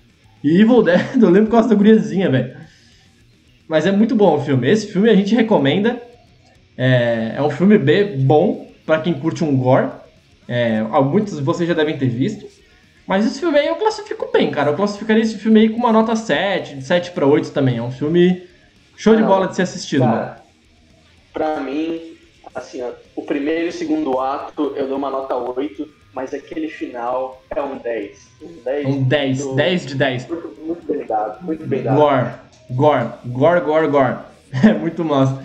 E Evil Dead, [laughs] eu lembro por causa da guriazinha, velho. Mas é muito bom o filme. Esse filme a gente recomenda. É, é um filme B bom para quem curte um gore. É, muitos vocês já devem ter visto. Mas esse filme aí eu classifico bem, cara. Eu classificaria esse filme aí com uma nota 7, de 7 para 8 também. É um filme show de bola de ser assistido, cara, mano. pra mim, assim, ó, o primeiro e o segundo ato eu dou uma nota 8, mas aquele final é um 10. Um 10, Um 10, do- 10 de 10. Muito, muito bem dado, muito bem dado. Gore, gore, gore, gore, gore. [laughs] É muito massa.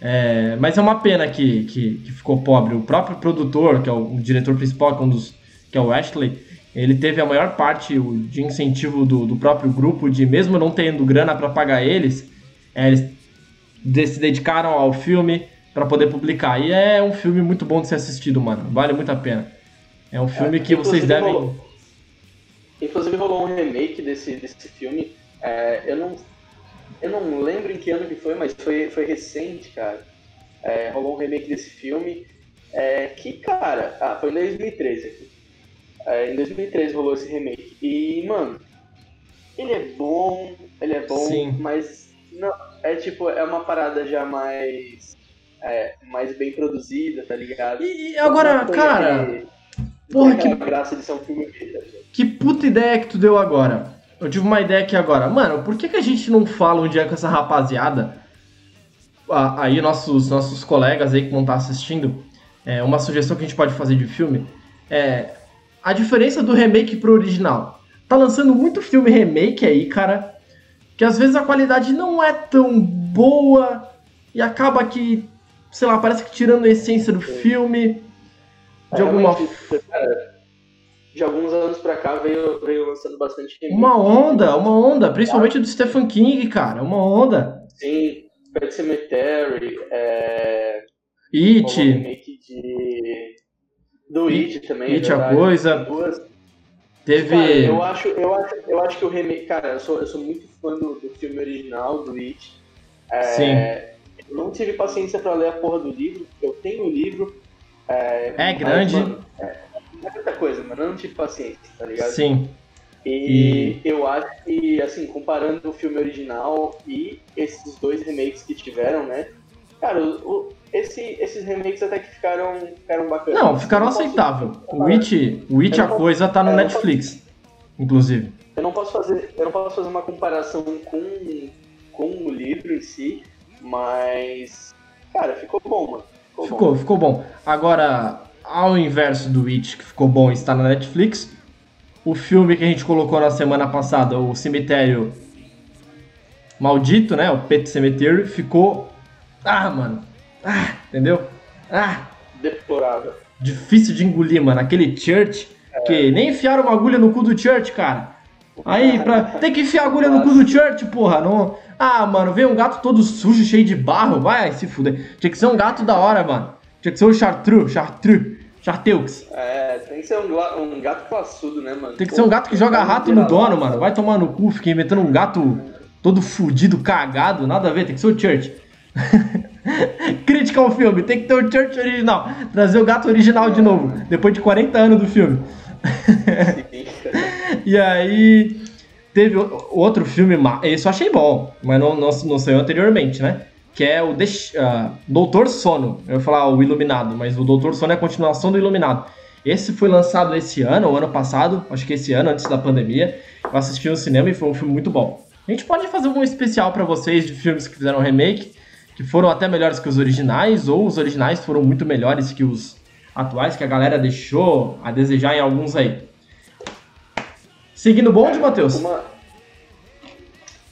É, mas é uma pena que, que, que ficou pobre. O próprio produtor, que é o, o diretor principal, que é, um dos, que é o Ashley, ele teve a maior parte o- de incentivo do, do próprio grupo, de mesmo não tendo grana para pagar eles, é, eles se dedicaram ao filme para poder publicar. E é um filme muito bom de ser assistido, mano. Vale muito a pena. É um filme que vocês devem. rolou- Inclusive rolou um remake desse, desse filme. É, eu, não, eu não lembro em que ano que foi, mas foi, foi recente, cara. É, rolou um remake desse filme. é, que, cara. Ah, foi em 2013 aqui. É, em 2013 rolou esse remake. E, mano, ele é bom, ele é bom, Sim. mas não, é tipo, é uma parada já mais. é, mais bem produzida, tá ligado? E, e agora, cara. Porra, que- graça de ser um filme tá? Que puta ideia que tu deu agora. Eu tive uma ideia aqui agora. Mano, por que, que a gente não fala um dia com essa rapaziada? Ah, Aí, nossos, nossos colegas aí que vão estar assistindo, é, uma sugestão que a gente pode fazer de filme é a diferença do remake pro original. Tá lançando muito filme remake aí, cara, que às vezes a qualidade não é tão boa e acaba que, sei lá, parece que tirando a essência do filme. De É, alguma cara, de alguns anos pra cá veio, veio lançando bastante. Uma onda, uma onda, principalmente do Stephen King, cara, uma onda. Sim, Pet Cemetery, é... rolou um It, remake de... Do It também, It é a coisa. Teve. Cara, eu acho, eu, acho, eu acho que o remake... Cara, eu sou, eu sou muito fã do, do filme original, do It. É, Sim. Eu não tive paciência pra ler a porra do livro. Eu tenho o livro. É, É mas, grande. mano, é, é muita coisa, mano. Eu não tive paciência, tá ligado? Sim, E, eu acho que, assim, comparando o filme original e esses dois remakes que tiveram, né? Cara, o, esse, esses remakes até que ficaram, ficaram bacanas. não, ficaram não posso- aceitável. O It, o It a coisa tá no Netflix, inclusive. Eu não posso fazer, eu não posso fazer uma comparação com, com o livro em si, mas, cara, ficou bom, mano. Ficou, bom. Ficou, ficou bom. Agora, ao inverso do It, que ficou bom e está na Netflix, o filme que a gente colocou na semana passada, o Cemitério Maldito, né? O Pet Cemetery, ficou. Ah, mano. Ah, entendeu? Ah, Deplorável. difícil de engolir, mano. Aquele Church, que nem enfiaram uma agulha no cu do Church, cara. [laughs] Aí, pra... tem que enfiar agulha no cu do Church, porra. Não... Ah, mano, veio um gato todo sujo, cheio de barro. Vai se fuder. Tinha que ser um gato da hora, mano. Tinha que ser o Chartreux, Chartreux, Charteux. É, tem que ser um, um gato classudo, né, mano? Tem que ser um gato que joga rato no dono, mano. Vai tomar no cu, fica inventando um gato todo fudido, cagado. Nada a ver, tem que ser o Church. [laughs] Crítica ao filme, tem que ter o Church original. Trazer o gato original de novo, depois de 40 anos do filme. [laughs] E aí teve outro filme, esse eu achei bom, mas não, não, não saiu anteriormente, né? Que é o Deix- ah, Doutor Sono. Eu ia falar o Iluminado, mas o Doutor Sono é a continuação do Iluminado. Esse foi lançado esse ano, ou ano passado, acho que esse ano, antes da pandemia. Eu assisti no cinema e foi um filme muito bom. A gente pode fazer um especial pra vocês de filmes que fizeram remake, que foram até melhores que os originais, ou os originais foram muito melhores que os atuais, que a galera deixou a desejar em alguns aí. Seguindo o bonde, Matheus? Uma...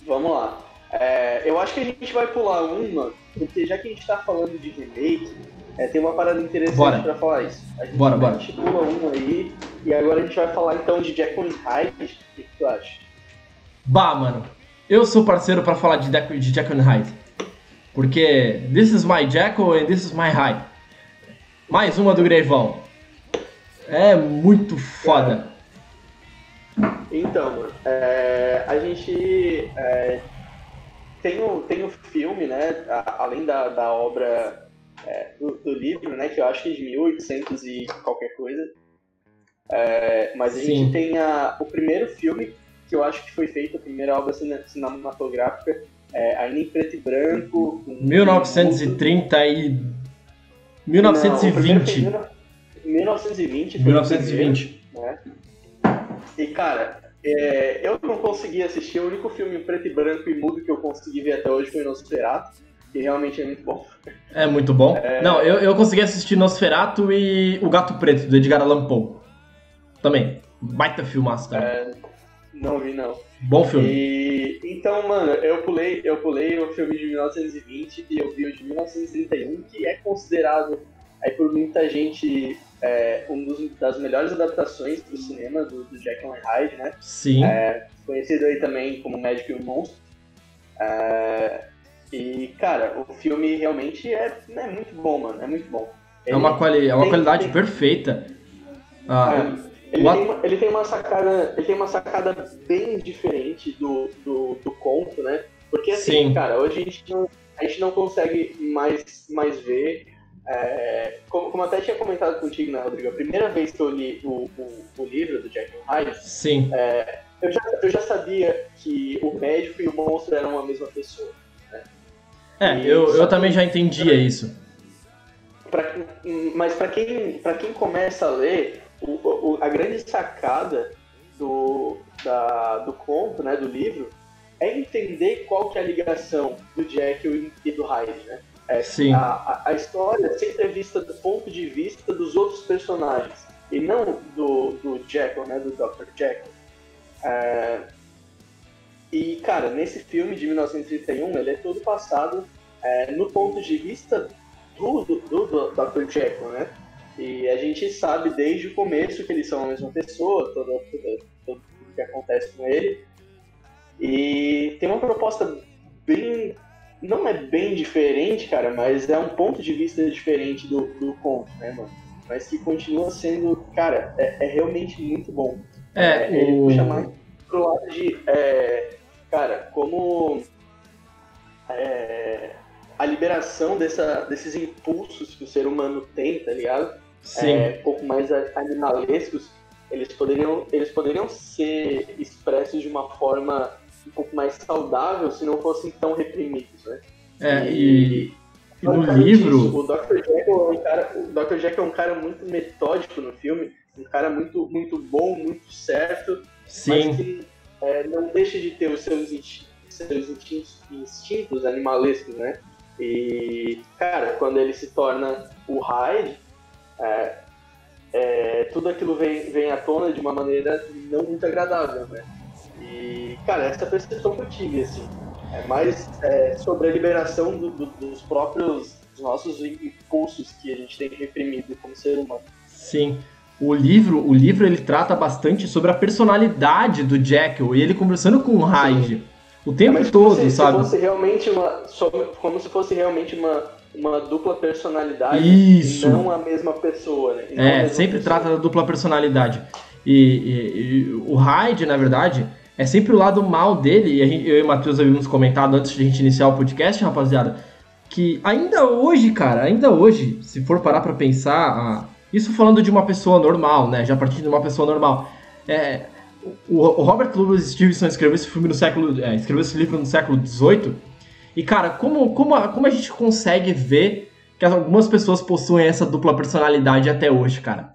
Vamos lá. É, eu acho que a gente vai pular uma, porque já que a gente tá falando de remake, é, tem uma parada interessante Bora. pra falar isso. A gente, Bora, bora. A gente pula uma aí, e agora a gente vai falar então de Jack and Hyde. O que, tu acha? Bah, mano, eu sou parceiro pra falar de, Jack- de Jekyll and Hyde. Porque this is my Jekyll and this is my Hyde. Mais uma do Greivão. É muito foda. Então, mano, é, a gente é, tem, o, tem o filme, né, a- além da, da obra é, do, do livro, né, que eu acho que é de 1800 e qualquer coisa, É, mas a Sim. gente tem a, o primeiro filme que eu acho que foi feito, a primeira obra cine- cinematográfica, é, ainda em preto e branco. com- 1930 e... Não, o primeiro foi 1920. em 1920. foi o 1920. né? E cara, é, eu não consegui assistir, o único filme em preto e branco e mudo que eu consegui ver até hoje foi Nosferatu. que realmente é muito bom. É muito bom. É... Não, eu, eu consegui assistir Nosferatu e O Gato Preto, do Edgar Allan Poe. Também. Baita filmaço também. É... Não vi, não. Bom filme. E, então, mano, eu pulei, eu pulei o filme de 1920 e eu vi o de 1931, que é considerado aí por muita gente é, um dos, das melhores adaptações do cinema do, do Jekyll and Hyde, né? Sim. É, conhecido aí também como Médico e o Monstro. É, e, cara, o filme realmente é, é muito bom, mano. É muito bom. Ele é uma, quali é uma tem, qualidade tem... perfeita. Ah, é, ele, tem uma, ele, tem uma, sacada, ele tem uma sacada bem diferente do, do, do conto, né? Porque assim, Sim. cara, hoje a gente não, a gente não consegue mais, mais ver. É, como, como até tinha comentado contigo, né, Rodrigo? A primeira vez que eu li o, o, o livro do Jack Hyde, Sim. É, eu, já, eu já sabia que o médico e o monstro eram a mesma pessoa. É, eu, eu também já entendia isso. Pra, mas para quem, pra quem começa a ler, o, o, a grande sacada do, da, do conto, né, do livro, é entender qual que é a ligação do Jekyll e do Hyde, né? É, Sim. A, a, história sempre é vista do ponto de vista dos outros personagens, e não do, do Jekyll, né, do Dr. Jekyll. É, e, cara, nesse filme de 1931, ele é todo passado é, no ponto de vista do, do, do, Dr. Jekyll, né? E a gente sabe desde o começo que eles são a mesma pessoa, tudo, tudo, tudo que acontece com ele. E tem uma proposta bem. Não é bem diferente, cara, mas é um ponto de vista diferente do, do conto, né, mano? Mas que continua sendo, cara, é, é realmente muito bom. É, é ele puxa mais pro lado de. É, cara, como é, a liberação dessa, desses impulsos que o ser humano tem, tá ligado? Sim. É, um pouco mais animalescos, eles poderiam, eles poderiam ser expressos de uma forma um pouco mais saudável se não fossem tão reprimidos, né? É, e, e no livro... Isso, o Dr. Jekyll é um cara, o Dr. Jekyll é um cara muito metódico no filme, um cara muito, muito bom, muito certo, Sim. mas que é, não deixa de ter os seus, seus instintos, instintos animalescos, né? E, cara, quando ele se torna o Hyde, é, é, tudo aquilo vem, vem à tona de uma maneira não muito agradável, né? E, cara, essa percepção que eu tive, assim, é mais é, sobre a liberação do, do, dos próprios dos nossos impulsos que a gente tem reprimido como ser humano. Sim o livro, o livro ele trata bastante sobre a personalidade do Jekyll e ele conversando com o Hyde o tempo é, todo, se, sabe? Se fosse realmente uma, como se fosse realmente uma, uma dupla personalidade Isso. e não a mesma pessoa, né? É, sempre pessoa. trata da dupla personalidade. E, e, e, o Hyde, na verdade, é sempre o lado mal dele, e gente, eu e o Matheus havíamos comentado antes de a gente iniciar o podcast, rapaziada, que ainda hoje, cara, ainda hoje, se for parar pra pensar, a, isso falando de uma pessoa normal, né? Já partindo de uma pessoa normal. É, o, o, Robert Louis Stevenson escreveu esse filme no século. É, escreveu esse livro no século XVIII. E, cara, como, como, a, como a gente consegue ver que algumas pessoas possuem essa dupla personalidade até hoje, cara?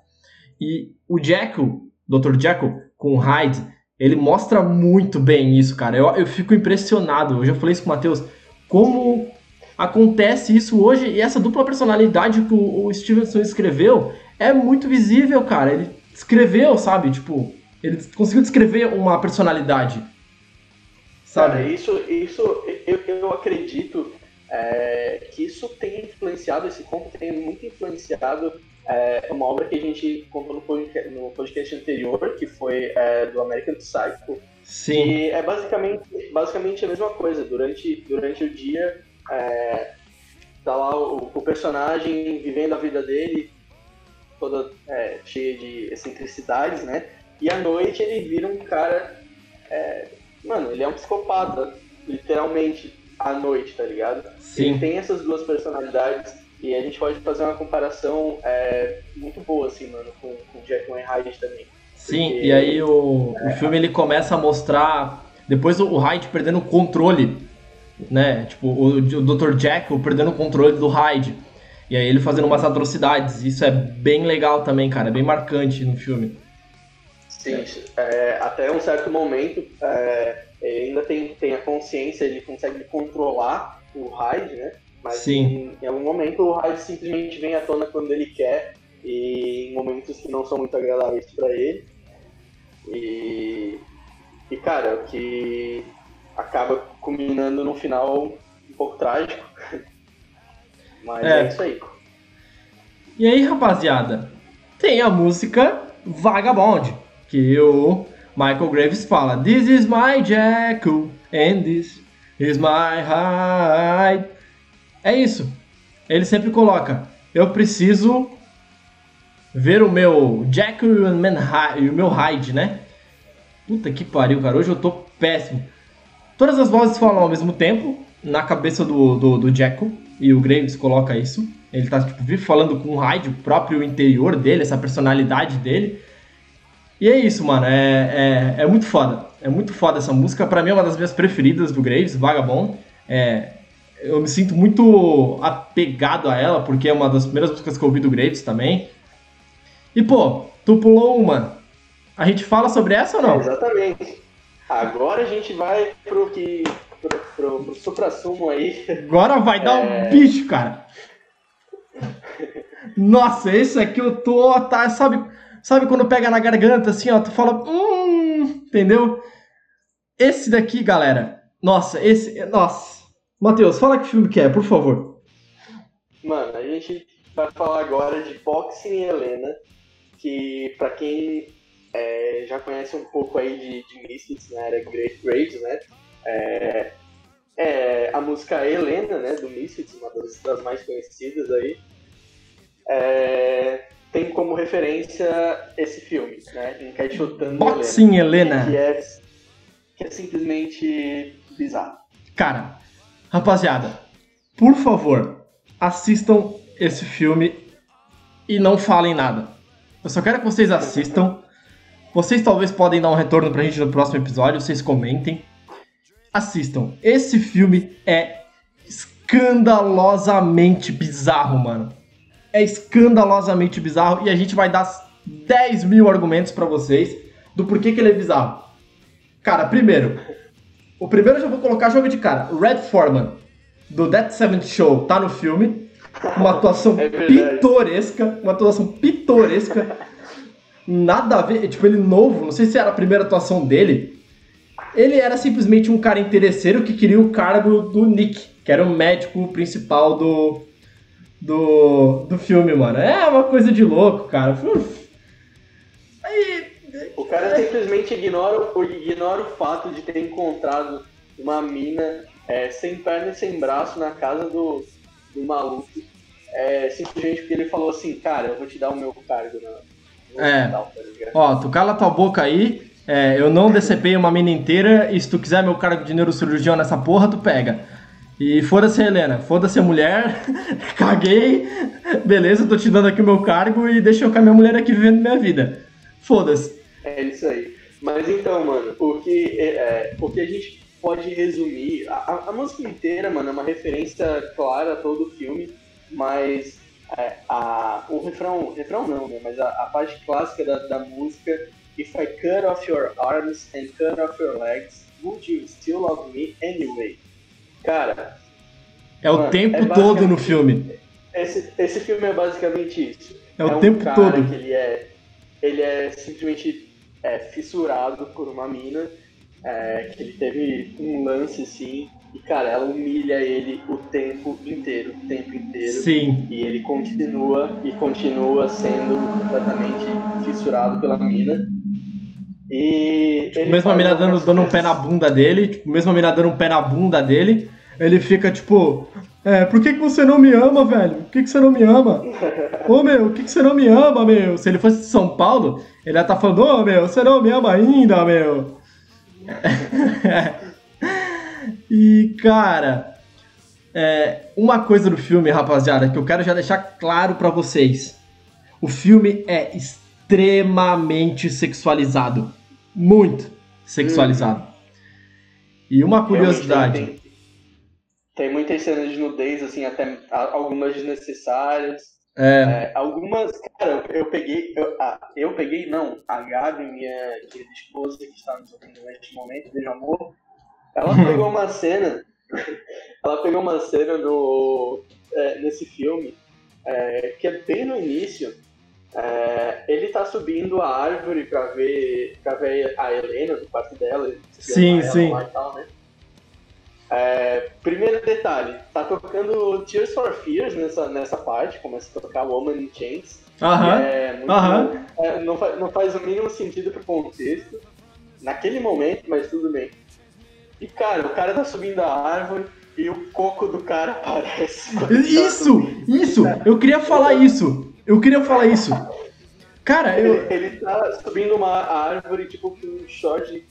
E o Jekyll, Dr. Jekyll, com o Hyde, ele mostra muito bem isso, cara. Eu, eu fico impressionado. Eu já falei isso com o Matheus. Como acontece isso hoje e essa dupla personalidade que o, o Stevenson escreveu é muito visível, cara. Ele escreveu, sabe? Tipo, ele conseguiu descrever uma personalidade. Sabe? Cara, isso, isso eu, eu acredito é, que isso tem influenciado, esse conto tem muito influenciado é, uma obra que a gente contou no podcast, no podcast anterior, que foi é, do American Psycho. Sim. E é basicamente, basicamente a mesma coisa. Durante, durante o dia, é, tá lá o, o personagem vivendo a vida dele, toda é, cheia de excentricidades, né? E à noite ele vira um cara. É, mano, ele é um psicopata, literalmente, à noite, tá ligado? Sim. Ele tem essas duas personalidades e a gente pode fazer uma comparação é, muito boa, assim, mano, com, com Jack Hyde também. Sim, Porque, e aí o, é, o filme ele começa a mostrar. Depois o Hyde perdendo o controle, né? Tipo, o, o Dr. Jack perdendo o controle do Hyde. E aí ele fazendo umas atrocidades. Isso é bem legal também, cara. É bem marcante no filme. Sim, é, até um certo momento é, ele ainda tem, tem a consciência, ele consegue controlar o Hyde, né? Mas Sim. Em, em algum momento o Hyde simplesmente vem à tona quando ele quer e em momentos que não são muito agradáveis para ele. E, e cara, o que acaba culminando no final um pouco trágico. [laughs] Mas é, é isso aí. E aí, rapaziada, tem a música Vagabond, que o Michael Graves fala: This is my Jekyll and this is my Hyde. É isso. Ele sempre coloca: Eu preciso ver o meu Jekyll e o meu Hyde, né? Puta que pariu, cara. Hoje eu tô péssimo. Todas as vozes falam ao mesmo tempo na cabeça do, do, do e o Graves coloca isso. Ele tá tipo, falando com o Hyde, o próprio interior dele, essa personalidade dele. E é isso, mano. É, é, é muito foda. É muito foda essa música. Para mim é uma das minhas preferidas do Graves, Vagabond. É, eu me sinto muito apegado a ela, porque é uma das primeiras músicas que eu ouvi do Graves também. E, pô, tu pulou uma. A gente fala sobre essa ou não? É, exatamente. Agora a gente vai pro que. pro, pro, pro supra-sumo aí. Agora vai dar é... um bicho, cara. Nossa, esse aqui eu tô. Tá, sabe, sabe quando pega na garganta assim, ó, tu fala. Hum, entendeu? Esse daqui, galera. Nossa, esse. Nossa. Matheus, fala que filme que é, por favor. Mano, a gente vai falar agora de Boxing e Helena, que para quem é, já conhece um pouco aí de, de Misfits, né, era Great Graves, né, é, é, a música Helena, né, do Misfits, uma das, das mais conhecidas aí, é, tem como referência esse filme, né, Encaixotando Boxing Helena, Helena. Que, é, que é simplesmente bizarro. Cara, rapaziada, por favor, assistam esse filme e não falem nada. Eu só quero que vocês assistam. Vocês talvez podem dar um retorno pra gente no próximo episódio, vocês comentem. Assistam. Esse filme é escandalosamente bizarro, mano. É escandalosamente bizarro e a gente vai dar 10 mil argumentos para vocês do porquê que ele é bizarro. Cara, primeiro, o primeiro eu já vou colocar jogo de cara. Red Foreman, do Dead Seventh Show, tá no filme. Uma atuação é pitoresca, uma atuação pitoresca. Nada a ver, tipo, ele novo, não sei se era a primeira atuação dele. Ele era simplesmente um cara interesseiro que queria o cargo do Nick, que era o médico principal do, do, do filme, mano. É uma coisa de louco, cara. Aí, o cara simplesmente ignora, ignora o fato de ter encontrado uma mina é, sem perna e sem braço na casa do, do maluco é, simplesmente porque ele falou assim, cara, eu vou te dar o meu cargo no é. hospital, tá Ó, tu cala tua boca aí, é, eu não decepei uma mina inteira e se tu quiser meu cargo de neurocirurgião nessa porra, tu pega. E foda-se Helena, foda-se a mulher, [laughs] caguei, beleza, tô te dando aqui o meu cargo e deixa eu com a minha mulher aqui vivendo minha vida. Foda-se. É isso aí. Mas então, mano, o que, é, é o que a gente pode resumir, a, a, música inteira, mano, é uma referência clara a todo o filme mas é, a, o refrão, refrão não, né? Mas a, a parte clássica da, da música If I cut off your arms and cut off your legs, would you still love me anyway? Cara. É o mano, tempo é todo no filme. Esse, esse filme é basicamente isso. É o é um tempo todo. Que ele é, ele é simplesmente é, fissurado por uma mina, é, que ele teve um lance assim, e, cara, ela humilha ele o tempo inteiro, o tempo inteiro. Sim. E ele continua e continua sendo completamente fissurado pela mina. E. Tipo, mesmo a mina dando, dando um pé na bunda dele, tipo, mesmo a mina dando um pé na bunda dele, ele fica tipo. É, por que, que você não me ama, velho? Por que, que você não me ama? [laughs] Ô meu, por que, que você não me ama, meu? Se ele fosse de São Paulo, ele ia estar tá falando, ô meu, você não me ama ainda, meu. [laughs] E, cara, é, uma coisa do filme, rapaziada, que eu quero já deixar claro para vocês. O filme é extremamente sexualizado. Muito sexualizado. Hum. E uma curiosidade. Tem, muitas cenas de nudez, assim, até algumas desnecessárias. É. é algumas, cara, eu peguei, eu, ah, eu peguei, não, a Gabi, minha querida esposa, que está nos ouvindo neste momento, beijo amor, ela [laughs] pegou uma cena ela pegou uma cena no, é, nesse filme é, que é bem no início. É, ele tá subindo a árvore pra ver, pra ver a Helena do quarto dela. Sim, sim. Tal, né? É, primeiro detalhe, tá tocando Tears for Fears nessa, nessa parte, começa a tocar Woman in Chains. Aham. É, Aham. é, não, faz, não faz o mínimo sentido pro contexto, naquele momento, mas tudo bem. E cara, o cara tá subindo a árvore e o coco do cara [laughs] aparece. Isso! Isso! Eu queria falar isso! Eu queria falar isso! Cara, eu. Ele, ele tá subindo uma árvore, tipo, com um short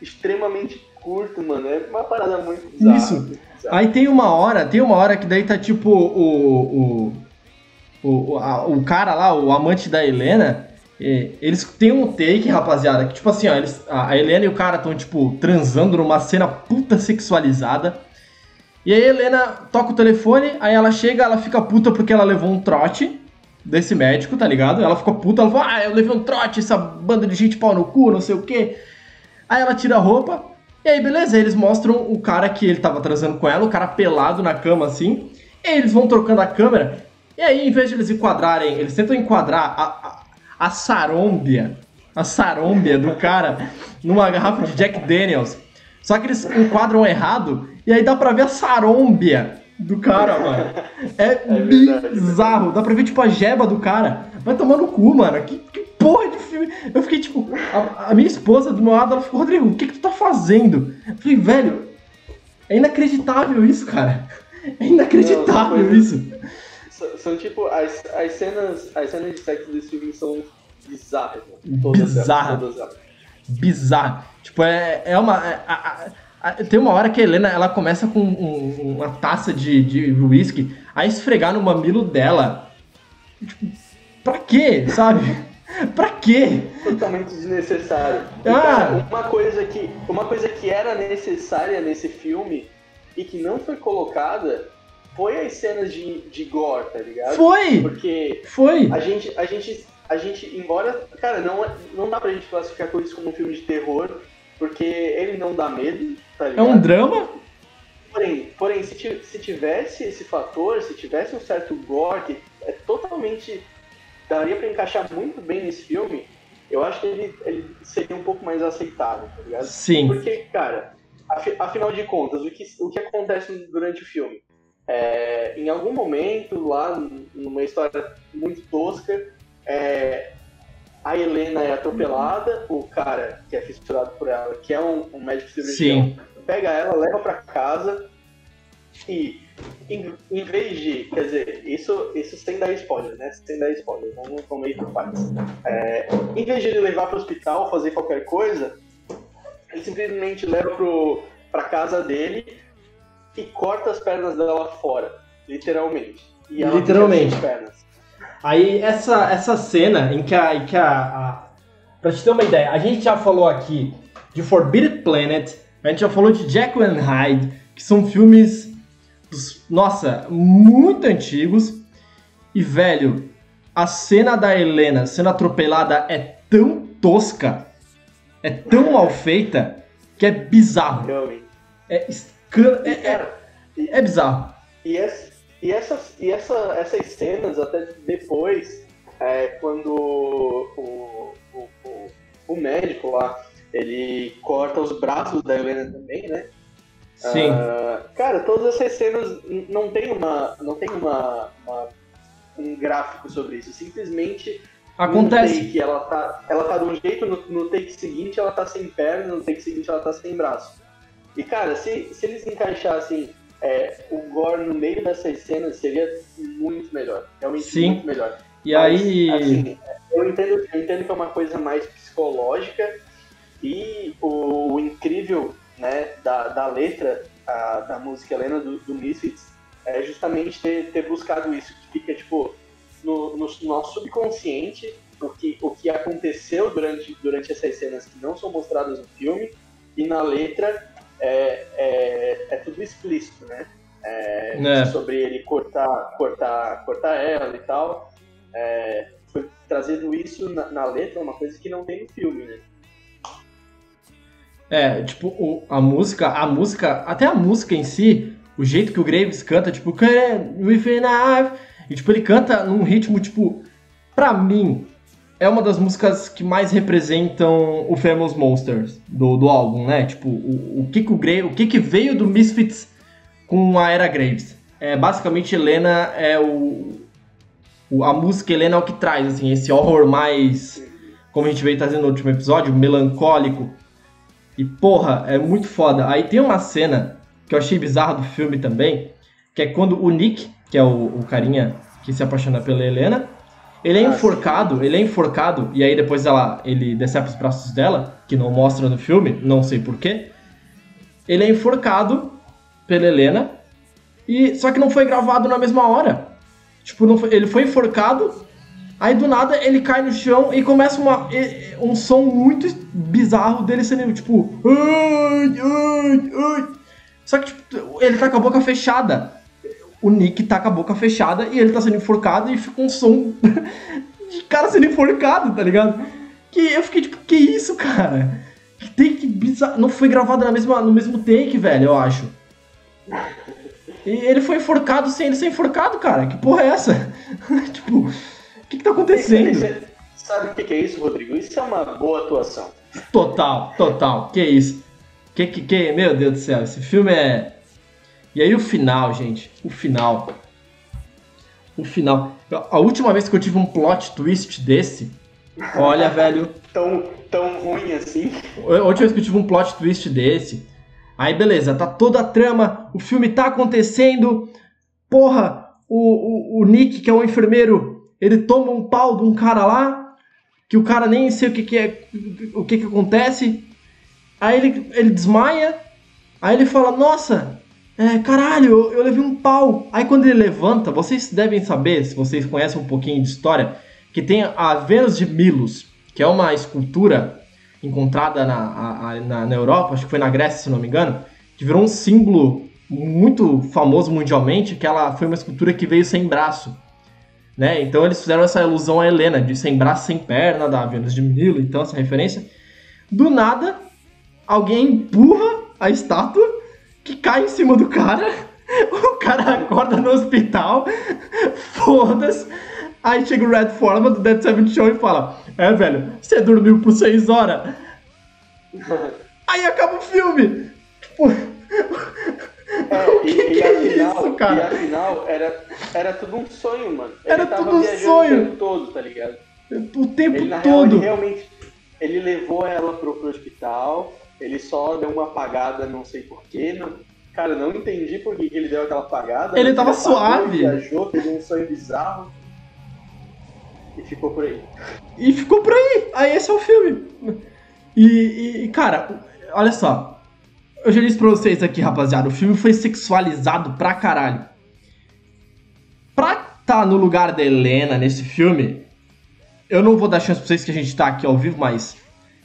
extremamente curto, mano. É uma parada muito bizarra. Isso. muito bizarra. Aí tem uma hora, tem uma hora que daí tá tipo o. o, o, a- o cara lá, o amante da Helena. Eles têm um take, rapaziada, que tipo assim, ó, eles, a a Helena e o cara estão, tipo, transando numa cena puta sexualizada. E aí a Helena toca o telefone, aí ela chega, ela fica puta porque ela levou um trote desse médico, tá ligado? Ela ficou puta, ela falou, ah, eu levei um trote, essa banda de gente pau no cu, não sei o quê. Aí ela tira a roupa, e aí beleza, eles mostram o cara que ele tava transando com ela, o cara pelado na cama assim, e aí eles vão trocando a câmera, e aí em vez de eles enquadrarem, eles tentam enquadrar a, a, a sarômbia, a sarômbia do cara numa garrafa de Jack Daniels, só que eles enquadram errado, e aí dá pra ver a sarômbia do cara, mano. É, [laughs] verdade. bizarro, dá pra ver tipo a jeba do cara. Vai tomar no cu, mano. Que, que porra de filme. Eu fiquei tipo, a, a minha esposa do meu lado, ela ficou, Rodrigo, o que, que tu tá fazendo? Eu falei, velho, é inacreditável isso, cara. É inacreditável Não, isso. São, são, tipo, as, as cenas. As cenas de sexo desse filme são bizarras, mano. Todas Bizarra. todas elas. Bizarro. Tipo, é, é uma. é- a- a- tem uma hora que a Helena ela começa com um- uma taça de, de whisky a esfregar no mamilo dela. Tipo, pra quê, sabe? [laughs] pra quê? totalmente desnecessário. Ah. cara, uma coisa que uma coisa que era necessária nesse filme e que não foi colocada foi as cenas de, de gore, tá ligado? Foi! Porque Foi! a gente a gente a gente embora, cara, não é- não dá pra gente classificar com isso como um filme de terror, porque ele não dá medo, tá É ligado? um drama? Porém, porém se, se tivesse esse fator, se tivesse um certo gore que é totalmente daria pra encaixar muito bem nesse filme, eu acho que ele, ele seria um pouco mais aceitável, tá ligado? Sim. Porque, cara, afi- afinal de contas, o que, o que acontece durante o filme? É, em algum momento, lá numa história muito tosca, é, a Helena é atropelada, o cara que é fissurado por ela, que é um, um médico cirurgião, Sim. pega ela, leva pra casa e em, em vez de, quer dizer, isso, isso sem dar spoiler, né? Sem dar spoiler, vamos aí por partes. É, em vez de ele levar pro hospital, fazer qualquer coisa, ele simplesmente leva pro, pra casa dele e corta as pernas dela fora, literalmente. E ela Literalmente. pernas. Aí essa, essa cena em que a. Em que a, a pra te ter uma ideia, a gente já falou aqui de Forbidden Planet, a gente já falou de Jekyll and Hyde, que são filmes, nossa, muito antigos. E, velho, a cena da Helena sendo atropelada é tão tosca, é tão mal feita, que é bizarro. Realmente. É, escan- é, é, é bizarro. E, ess- e essas, e essa, essas cenas, até depois, é, quando o, o, o, o médico lá, ele corta os braços da Helena também, né? Sim. Ah, cara, todas essas cenas não tem uma. não tem uma, uma- um gráfico sobre isso. Simplesmente Acontece. take ela tá, ela tá de um jeito, no, no take seguinte ela tá sem perna, no take seguinte ela tá sem braço. E cara, se, se eles encaixassem é, o gore no meio dessas cenas, seria muito melhor. Realmente Sim. muito melhor. E Mas, aí. assim, eu, entendo, eu entendo que é uma coisa mais psicológica e o, o incrível né, da, da letra a- da música Helena do, do Misfits é justamente ter, ter buscado isso, que fica tipo no, no nosso subconsciente o que, o que aconteceu durante, durante essas cenas que não são mostradas no filme e na letra é, é, é tudo explícito, né? É, É. Sobre ele cortar, cortar, cortar ela e tal. É, foi trazendo isso na, na letra, uma coisa que não tem no filme, né? É, tipo, o, a música, a música, até a música em si, o jeito que o Graves canta, tipo, within e tipo, ele canta num ritmo, tipo, pra mim, é uma das músicas que mais representam o Famous Monsters do, do álbum, né? Tipo, o, o, que, que o, Gra o que, que veio do Misfits com a Era Graves. É, basicamente, Helena é o, o, A música Helena é o que traz, assim, esse horror mais. Como a gente veio trazendo no último episódio, melancólico. E porra, é muito foda. Aí tem uma cena que eu achei bizarra do filme também, que é quando o Nick, que é o, o carinha que se apaixona pela Helena, ele é ah, enforcado, ele é enforcado, e aí depois ela, ele decepa os braços dela, que não mostra no filme, não sei porquê. Ele é enforcado pela Helena, e só que não foi gravado na mesma hora. Tipo, foi, ele foi enforcado, aí do nada ele cai no chão e começa uma, um som muito bizarro dele sendo tipo. Só que tipo, ele tá com a boca fechada o Nick tá com a boca fechada e ele tá sendo enforcado e fica um som [laughs] de cara sendo enforcado, tá ligado? Que eu fiquei tipo, que isso, cara? Que take bizarro. Não foi gravado na mesma, no mesmo take, velho, eu acho. E ele foi enforcado sem ele ser enforcado, cara. Que porra é essa? [laughs] tipo, que, que tá acontecendo? Sabe o que, que é isso, Rodrigo? Isso é uma boa atuação. Total, total. Que isso? Que, que, que, meu Deus do céu, esse filme é e aí o final, gente, o final. O final. A última vez que eu tive um plot twist desse, olha, [laughs] velho. tão, tão ruim assim. A última vez que eu tive um plot twist desse. Aí beleza, tá toda a trama, o filme tá acontecendo. Porra, o, o, o Nick, que é o enfermeiro, ele toma um pau de um cara lá, que o cara nem sei o que, que é, o que que acontece. Aí ele, ele desmaia, aí ele fala, nossa, é, caralho, eu, eu, levei um pau. Aí quando ele levanta, vocês devem saber, se vocês conhecem um pouquinho de história, que tem a Vênus de Milos, que é uma escultura encontrada na, a, na, na, Europa, acho que foi na Grécia, se não me engano, que virou um símbolo muito famoso mundialmente, que ela foi uma escultura que veio sem braço. Né? Então eles fizeram essa ilusão a Helena, de sem braço, sem perna, da Vênus de Milo, então essa referência. Do nada, alguém empurra a estátua que cai em cima do cara. [laughs] O cara acorda no hospital. [laughs] Foda-se. Aí chega o Red Foreman do Dead Seven Show e fala: É, velho, você dormiu por 6 horas. [laughs] Aí acaba o filme. Tipo. É, [laughs] que, e, que e é afinal, isso, cara? E afinal, era, era tudo um sonho, mano. Ele era tudo um sonho. O tempo todo, tá ligado? O tempo ele, todo. Real, ele realmente. Ele levou ela pro, pro hospital ele só deu uma apagada, não sei porquê. Não... Cara, não entendi por que ele deu aquela apagada. Ele tava suave. Viajou, teve um sonho bizarro. E ficou por aí. E ficou por aí. Aí esse é o filme. E, e cara, olha só. Eu já disse pra vocês aqui, rapaziada, o filme foi sexualizado pra caralho. Pra tá no lugar da Helena nesse filme, eu não vou dar chance pra vocês que a gente tá aqui ao vivo, mas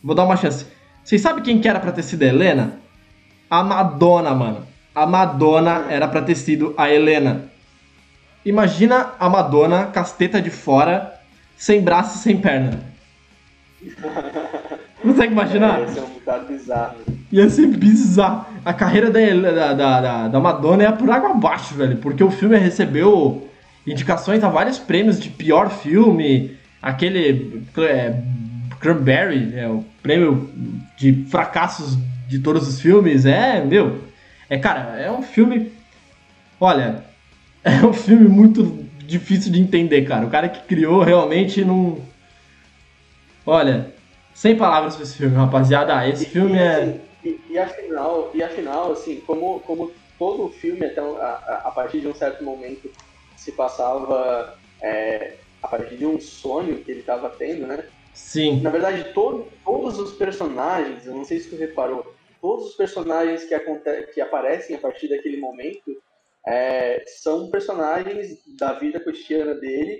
vou dar uma chance. Vocês sabem quem que era pra ter sido a Helena? A Madonna, mano. A Madonna era pra ter sido a Helena. Imagina a Madonna, casteta de fora, sem braço e sem perna. [laughs] Consegue imaginar? É, ia ser um bocado bizarro. Ia ser bizarro. A carreira da, da, da, da Madonna é por água abaixo, velho. Porque o filme recebeu indicações a vários prêmios de pior filme. Aquele é, Cranberry, é o prêmio de fracassos de todos os filmes. É, meu. É, cara, é um filme. Olha, [laughs] é um filme muito difícil de entender, cara. O cara que criou realmente não. Olha, sem palavras pra esse filme, rapaziada. Esse e, filme e, é. Assim, e, e, afinal, e afinal, assim, como, como todo o filme, até a, a partir de um certo momento, se passava é, a partir de um sonho que ele estava tendo, né? Sim. Na verdade, todo, todos os personagens, eu não sei se tu reparou, todos os personagens que, aconte que aparecem a partir daquele momento é, são personagens da vida cotidiana dele,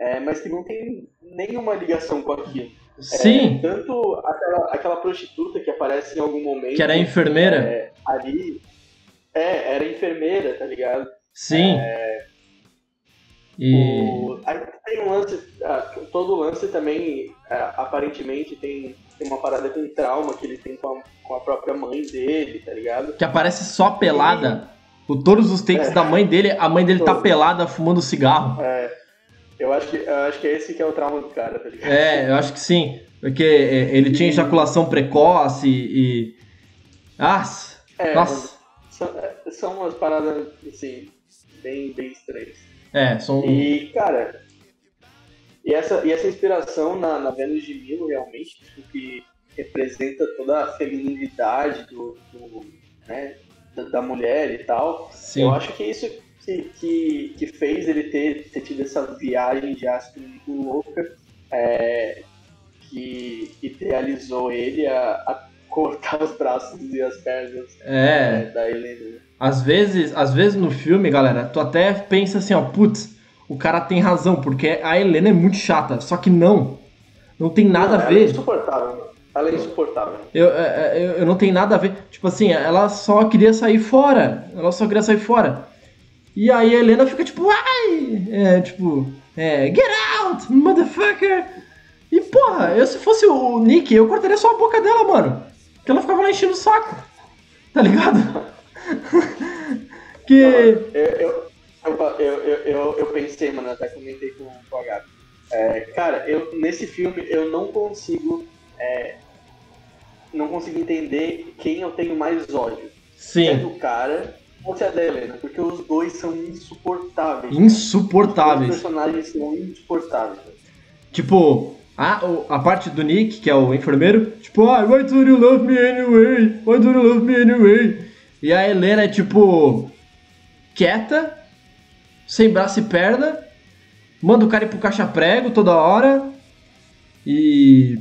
é, mas que não tem nenhuma ligação com aquilo. Sim. É, tanto aquela, aquela, prostituta que aparece em algum momento. Que era enfermeira? É, ali. É, era enfermeira, tá ligado? Sim. É, e... O, tem um lance, todo lance também, aparentemente, tem tem uma parada com trauma que ele tem com a, com a própria mãe dele, tá ligado? Que aparece só pelada. Por todos os takes É. da mãe dele, a mãe dele tá Todos. pelada fumando cigarro. É, eu acho que eu acho que é esse que é o trauma do cara, tá ligado? É, eu acho que sim. Porque é, ele tinha ejaculação precoce e. Ah, É, nossa. São, é, são umas paradas, assim, bem, bem estranhas. É, são. E, cara, e essa, e essa inspiração na, na Vênus de Milo, realmente, tipo, que representa toda a feminilidade do, do, né, da, mulher e tal, Sim. eu acho que isso que, que, que fez ele ter, ter tido essa viagem de ácido louca, é, que idealizou ele a, a cortar os braços e as pernas É. é, da Helena. Às vezes, às vezes no filme, galera, tu até pensa assim, ó, putz, o cara tem razão, porque a Helena é muito chata. Só que não. Não tem nada Não, a Ela é ver. insuportável. Ela é insuportável. Eu, é, é, eu, eu não tenho nada a ver. Tipo assim, ela só queria sair fora. Ela só queria sair fora. E aí a Helena fica tipo, ai! É, tipo, é, get out, motherfucker! E porra, eu se fosse o Nick, eu cortaria só a boca dela, mano. Porque ela ficava lá enchendo o saco. Tá ligado? [laughs] que. Eu, eu, eu, eu, pensei, mano, até comentei com, a Gabi. É, cara, eu, nesse filme eu não consigo. é, não consigo entender quem eu tenho mais ódio. Se é Sim, do cara ou se é da Helena, porque os dois são insuportáveis. Os insuportáveis. personagens são insuportáveis. Tipo, a, a parte do Nick, que é o enfermeiro, tipo, ah, why don't you love me anyway? Why don't you love me anyway? E a Helena é tipo, quieta, sem braço e perna, manda o cara ir pro caixa-prego toda hora e.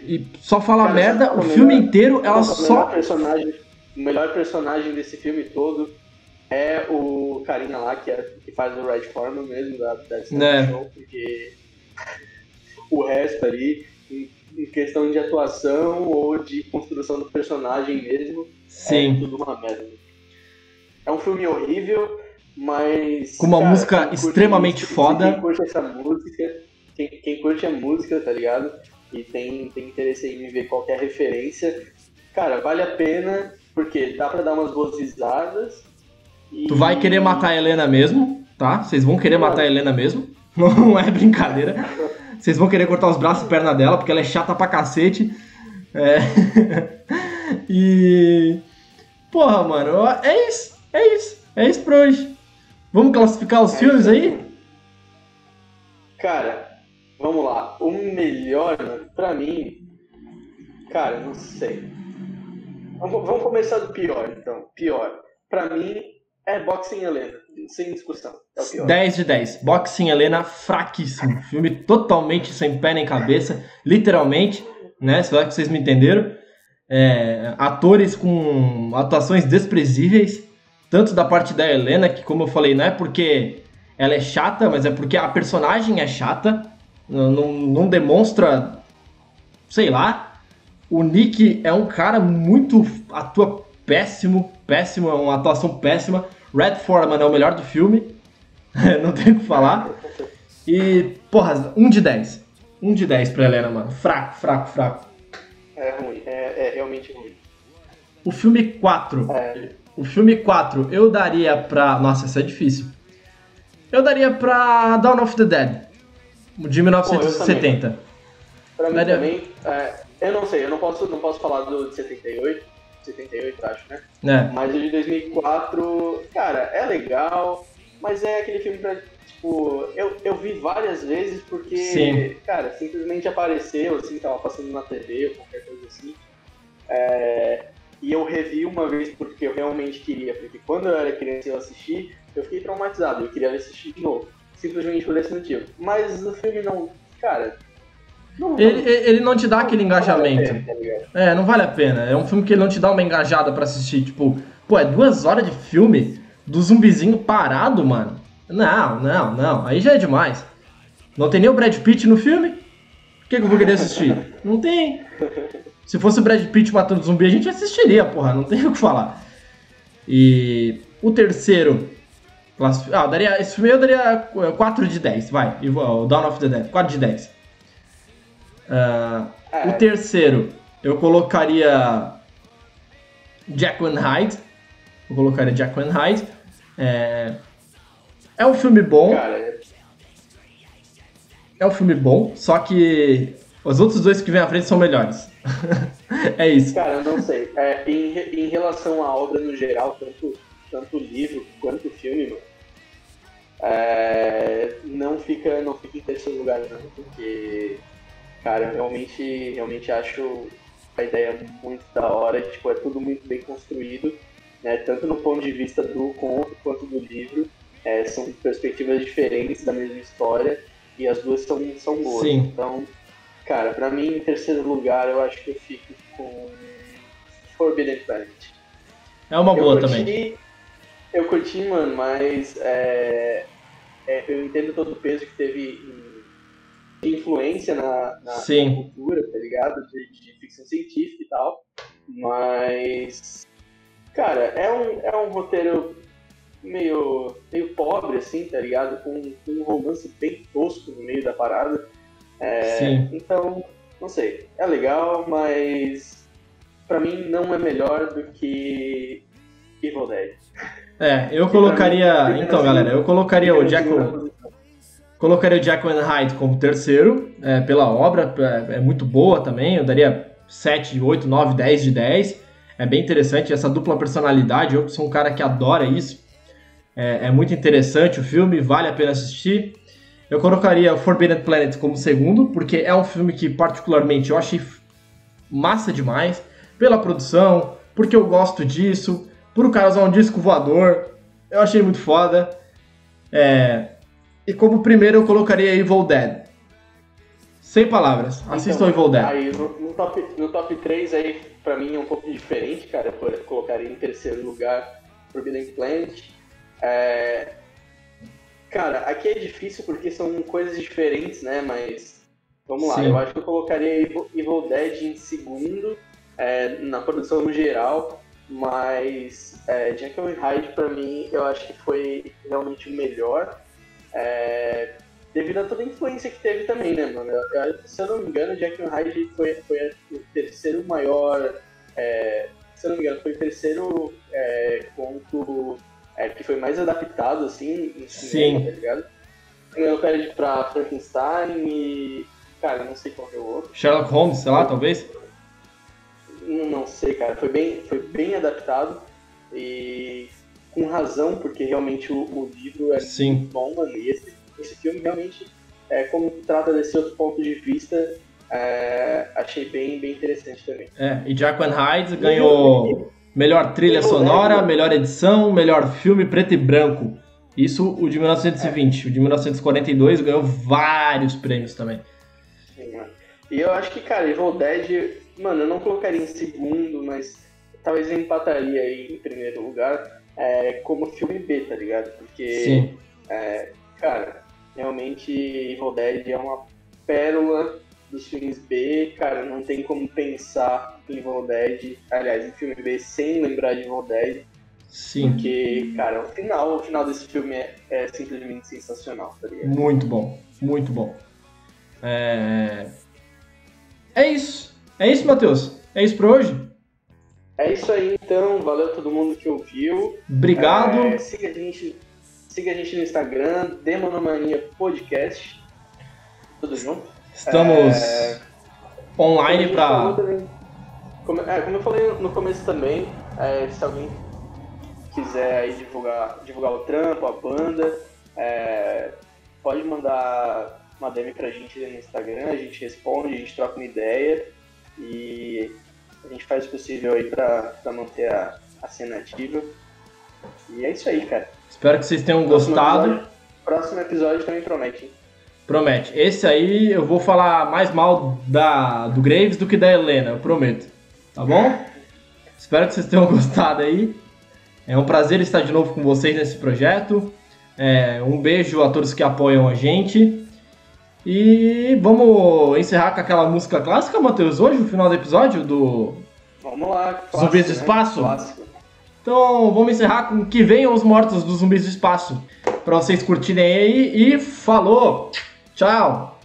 E só fala Cara, merda, o o filme melhor- inteiro ela O só. personagem, o melhor personagem desse filme todo é o carinha lá que, é, que faz o Red Foreman mesmo da, da Stand É. Show, porque o resto ali, em, em questão de atuação ou de construção do personagem mesmo, é Sim. tudo uma merda. É um filme horrível, mas. Com uma música quem curte extremamente música- foda. Quem curte essa música, quem, quem curte a música, tá ligado? E tem, tem interesse em ver qualquer referência, cara, vale a pena, porque dá pra dar umas boas risadas. e- Tu vai querer matar a Helena mesmo, tá? Vocês vão querer matar a Helena mesmo. [laughs] Não é brincadeira. Vocês vão querer cortar os braços e perna dela, porque ela é chata pra cacete. É. [laughs] e. Porra, mano, é isso. É isso. É isso pra hoje. Vamos classificar os É filmes isso aí? Cara, vamos lá. O melhor, pra mim, cara, não sei. Vamos, começar do pior, então. Pior. Pra mim, é Boxing Helena. Sem discussão. É o pior. 10 de 10. Boxing Helena, fraquíssimo. Filme totalmente sem pé nem cabeça. Literalmente, né? Se que vocês me entenderam. É, atores com atuações desprezíveis. Tanto da parte da Helena, que como eu falei, não é porque ela é chata, mas é porque a personagem é chata. Não, não demonstra. Sei lá. O Nick é um cara muito. atua péssimo. Péssimo, é uma atuação péssima. Red Foreman é o melhor do filme. [laughs] não tem o que falar. E, porra, 1 de 10. 1 de 10 pra Helena, mano. Fraco, fraco, fraco. É ruim. É, é realmente ruim. O filme 4. É, O filme 4 eu daria pra. Nossa, isso é difícil. Eu daria pra Dawn of the Dead. De 1970. pra mim Daria- também, é, eu não sei, eu não posso, não posso falar do de 78. 78, acho, né? né? Mas o de 2004, cara, é legal, mas é aquele filme pra, tipo, eu, eu vi várias vezes porque, Sim. cara, simplesmente apareceu, assim, tava passando na TV ou qualquer coisa assim. É, e eu revi uma vez porque eu realmente queria, porque quando eu era criança e eu assisti, eu fiquei traumatizado, eu queria assistir de novo, simplesmente por esse motivo. Mas o filme não, cara, não, Ele, ele não te dá aquele vale engajamento. pena, tá? É, não vale a pena. É um filme que ele não te dá uma engajada pra assistir. Tipo, pô, é duas horas de filme do zumbizinho parado, mano. Não, não, não. Aí já é demais. Não tem nem o Brad Pitt no filme? Por que, que eu vou querer assistir? Não tem. Se fosse o Brad Pitt matando zumbi, a gente assistiria, porra. Não tem o que falar. E o terceiro. Ah, daria, esse filme eu daria 4 de 10, vai. O Dawn of the Dead, 4 de 10. Uh, é. O terceiro, eu colocaria Jack Van Hyde. Eu colocaria Jack Van Hyde. É, é um filme bom. Cara, é... é um filme bom, só que os outros dois que vêm à frente são melhores. [laughs] é isso. Cara, eu não sei. É, em, em relação à obra no geral, tanto, tanto livro quanto filme, mano, é, não, fica, não fica em terceiro lugar, não, porque Cara, eu realmente, realmente acho a ideia muito da hora, tipo, é tudo muito bem construído, né? Tanto no ponto de vista do conto quanto do livro. É, são perspectivas diferentes da mesma história e as duas são, são boas. Sim. Então, cara, pra mim, em terceiro lugar, eu acho que eu fico com Forbidden Planet. É uma boa eu curti, também. Eu curti, mano, mas é, é, eu entendo todo o peso que teve em influência na, na, na cultura, tá ligado? De, de, ficção científica e tal. Mas, cara, é um, é um roteiro meio, meio pobre, assim, tá ligado? Com, com um romance bem tosco no meio da parada. É, Sim. Então, não sei. É legal, mas pra mim não é melhor do que Evil Dead. É, eu colocaria. Mim, então, galera, eu colocaria o Jack. Colocaria o Jack Van Hyde como terceiro, é, pela obra, é, é, muito boa também, eu daria 7, 8, 9, 10 de 10. É bem interessante essa dupla personalidade, eu sou um cara que adora isso. É, é muito interessante o filme, vale a pena assistir. Eu colocaria Forbidden Planet como segundo, porque é um filme que particularmente eu achei massa demais, pela produção, porque eu gosto disso, por o cara usar um disco voador, eu achei muito foda. É, e como primeiro eu colocaria Evil Dead. Sem palavras. Então, Assistam Evil Dead. Aí, no, no, top, no top 3 aí, pra mim é um pouco diferente, cara. Eu colocaria em terceiro lugar Forbidden Planet. É... Cara, aqui é difícil porque são coisas diferentes, né? Mas vamos lá. Sim. Eu acho que eu colocaria Evil Dead em segundo, é, na produção no geral. Mas é, Jekyll Hyde, pra mim, eu acho que foi realmente o melhor. É, devido a toda a influência que teve também, né, mano? Eu, eu, se eu não me engano, Jack Hyde foi, foi o terceiro maior. É, se eu não me engano, foi o terceiro é, conto é, que foi mais adaptado, assim, em cinema, Sim. tá ligado? Eu perde pra Frankenstein e. Cara, não sei qual é o outro. Sherlock Holmes, sei lá, talvez? Não, não sei, cara. Foi bem, foi bem adaptado. E com razão, porque realmente o, o livro é Sim. muito bom, mano. E esse, esse filme realmente, é, como trata desse outro ponto de vista, é, achei bem, bem interessante também. É, e Jack Van Hyde ganhou melhor trilha sonora, melhor edição, melhor filme preto e branco. Isso o de 1920. É. O de 1942 ganhou vários prêmios também. Sim, mano. E eu acho que, cara, Evil Dead, mano, eu não colocaria em segundo, mas talvez eu empataria aí em primeiro lugar é, como filme B, tá ligado? Porque, é, cara, realmente Evil Dead é uma pérola dos filmes B, cara, não tem como pensar em Evil Dead, aliás, em filme B sem lembrar de Evil Dead. Sim. Porque, cara, o final, o final desse filme é, é simplesmente sensacional, tá ligado? Muito bom, muito bom. É, é isso. É isso, Matheus. É isso pra hoje? É isso aí, então. Valeu todo mundo que ouviu. Obrigado. É, siga, a gente, siga a gente no Instagram, Demonomania Podcast. Tudo junto. Estamos é, online para. Como, é, como eu falei no começo também, é, se alguém quiser aí divulgar, divulgar o trampo, a banda, é, pode mandar uma DM pra gente no Instagram, a gente responde, a gente troca uma ideia. E a gente faz o possível aí pra, pra manter a, a cena ativa. E é isso aí, cara. Espero que vocês tenham próximo gostado. Episódio, próximo episódio também promete. Hein? Promete. Esse aí eu vou falar mais mal da, do Graves do que da Helena, eu prometo. Tá bom? Espero que vocês tenham [laughs] gostado aí. É um prazer estar de novo com vocês nesse projeto. É, um beijo a todos que apoiam a gente. E vamos encerrar com aquela música clássica, Matheus, hoje, no final do episódio do. Vamos lá, clássico, Zumbis do né? Espaço? Clássico. Então vamos encerrar com que venham os mortos dos zumbis do espaço. Pra vocês curtirem aí e falou! Tchau!